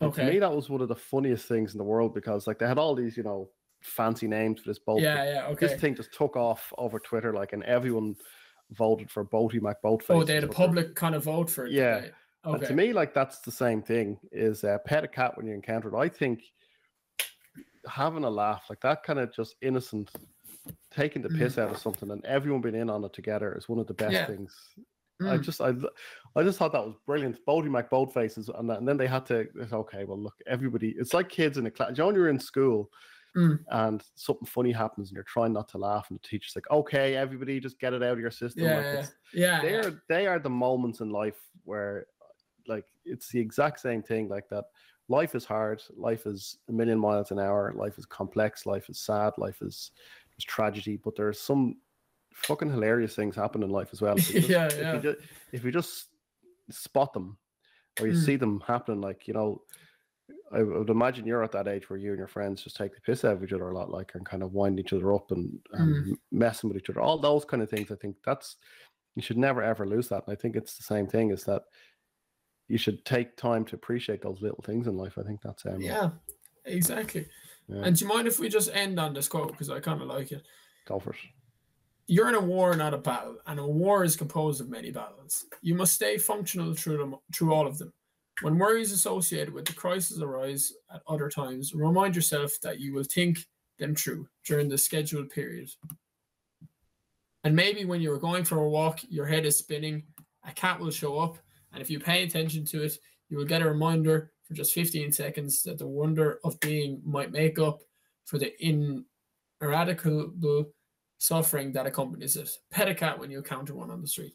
S1: And to me, that was one of the funniest things in the world because like they had all these you know fancy names for this boat.
S2: Yeah, yeah, okay.
S1: This thing just took off over Twitter, like, and everyone voted for Boaty McBoatface.
S2: Oh, they had a public kind of vote for it.
S1: Yeah.
S2: they?
S1: And
S2: Okay.
S1: to me, like that's the same thing. Is uh, pet a cat when you encounter it. I think having a laugh like that, kind of just innocent, taking the
S2: Mm.
S1: piss out of something, and everyone being in on it together is one of the best
S2: Yeah.
S1: things. I
S2: Mm.
S1: just, I, I just thought that was brilliant. Boaty McBoatface is, and, and then they had to. It's okay. Well, look, everybody. It's like kids in a class. You John, you're in school.
S2: Mm.
S1: And something funny happens, and you're trying not to laugh, and the teacher's like, "Okay, everybody, just get it out of your system."
S2: Yeah,
S1: like,
S2: yeah, yeah.
S1: they are they are the moments in life where like it's the exact same thing like that life is hard life is a million miles an hour life is complex life is sad life is there's tragedy but there's some fucking hilarious things happen in life as well if you just,
S2: Yeah,
S1: if,
S2: yeah.
S1: You just, if you just spot them or you
S2: Mm.
S1: see them happening like you know I would imagine you're at that age where you and your friends just take the piss out of each other a lot, like and kind of wind each other up and, and messing with each other. All those kind of things. I think that's you should never ever lose that. And I think it's the same thing. Is that you should take time to appreciate those little things in life. I think that's um,
S2: Yeah, exactly.
S1: Yeah.
S2: And do you mind if we just end on this quote because I kind of like it?
S1: go for it.
S2: You're in a war, not a battle, and a war is composed of many battles. You must stay functional through them, through all of them. When worries associated with the crisis arise at other times, remind yourself that you will think them through during the scheduled period. And maybe when you're going for a walk, your head is spinning, a cat will show up, and if you pay attention to it, you will get a reminder for just 15 seconds that the wonder of being might make up for the ineradicable suffering that accompanies it. Pet a cat when you encounter one on the street.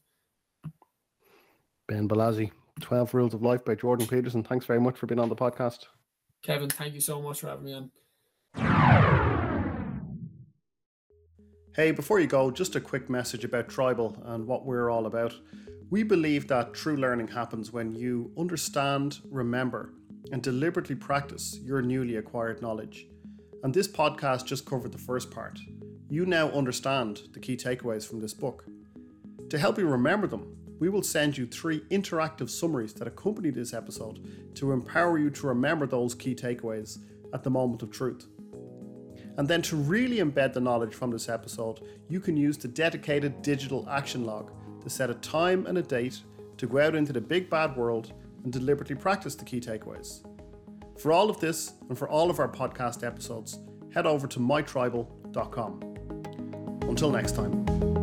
S1: Ben Balazzi, Twelve Rules of Life by Jordan Peterson. Thanks very much for being on the podcast.
S2: Kevin, thank you so much for having me on.
S1: Hey, before you go, just a quick message about Tribel and what we're all about. We believe that true learning happens when you understand, remember, and deliberately practice your newly acquired knowledge. And this podcast just covered the first part. You now understand the key takeaways from this book. To help you remember them, we will send you three interactive summaries that accompany this episode to empower you to remember those key takeaways at the moment of truth. And then to really embed the knowledge from this episode, you can use the dedicated digital action log to set a time and a date to go out into the big bad world and deliberately practice the key takeaways. For all of this and for all of our podcast episodes, head over to mytribel.com. Until next time.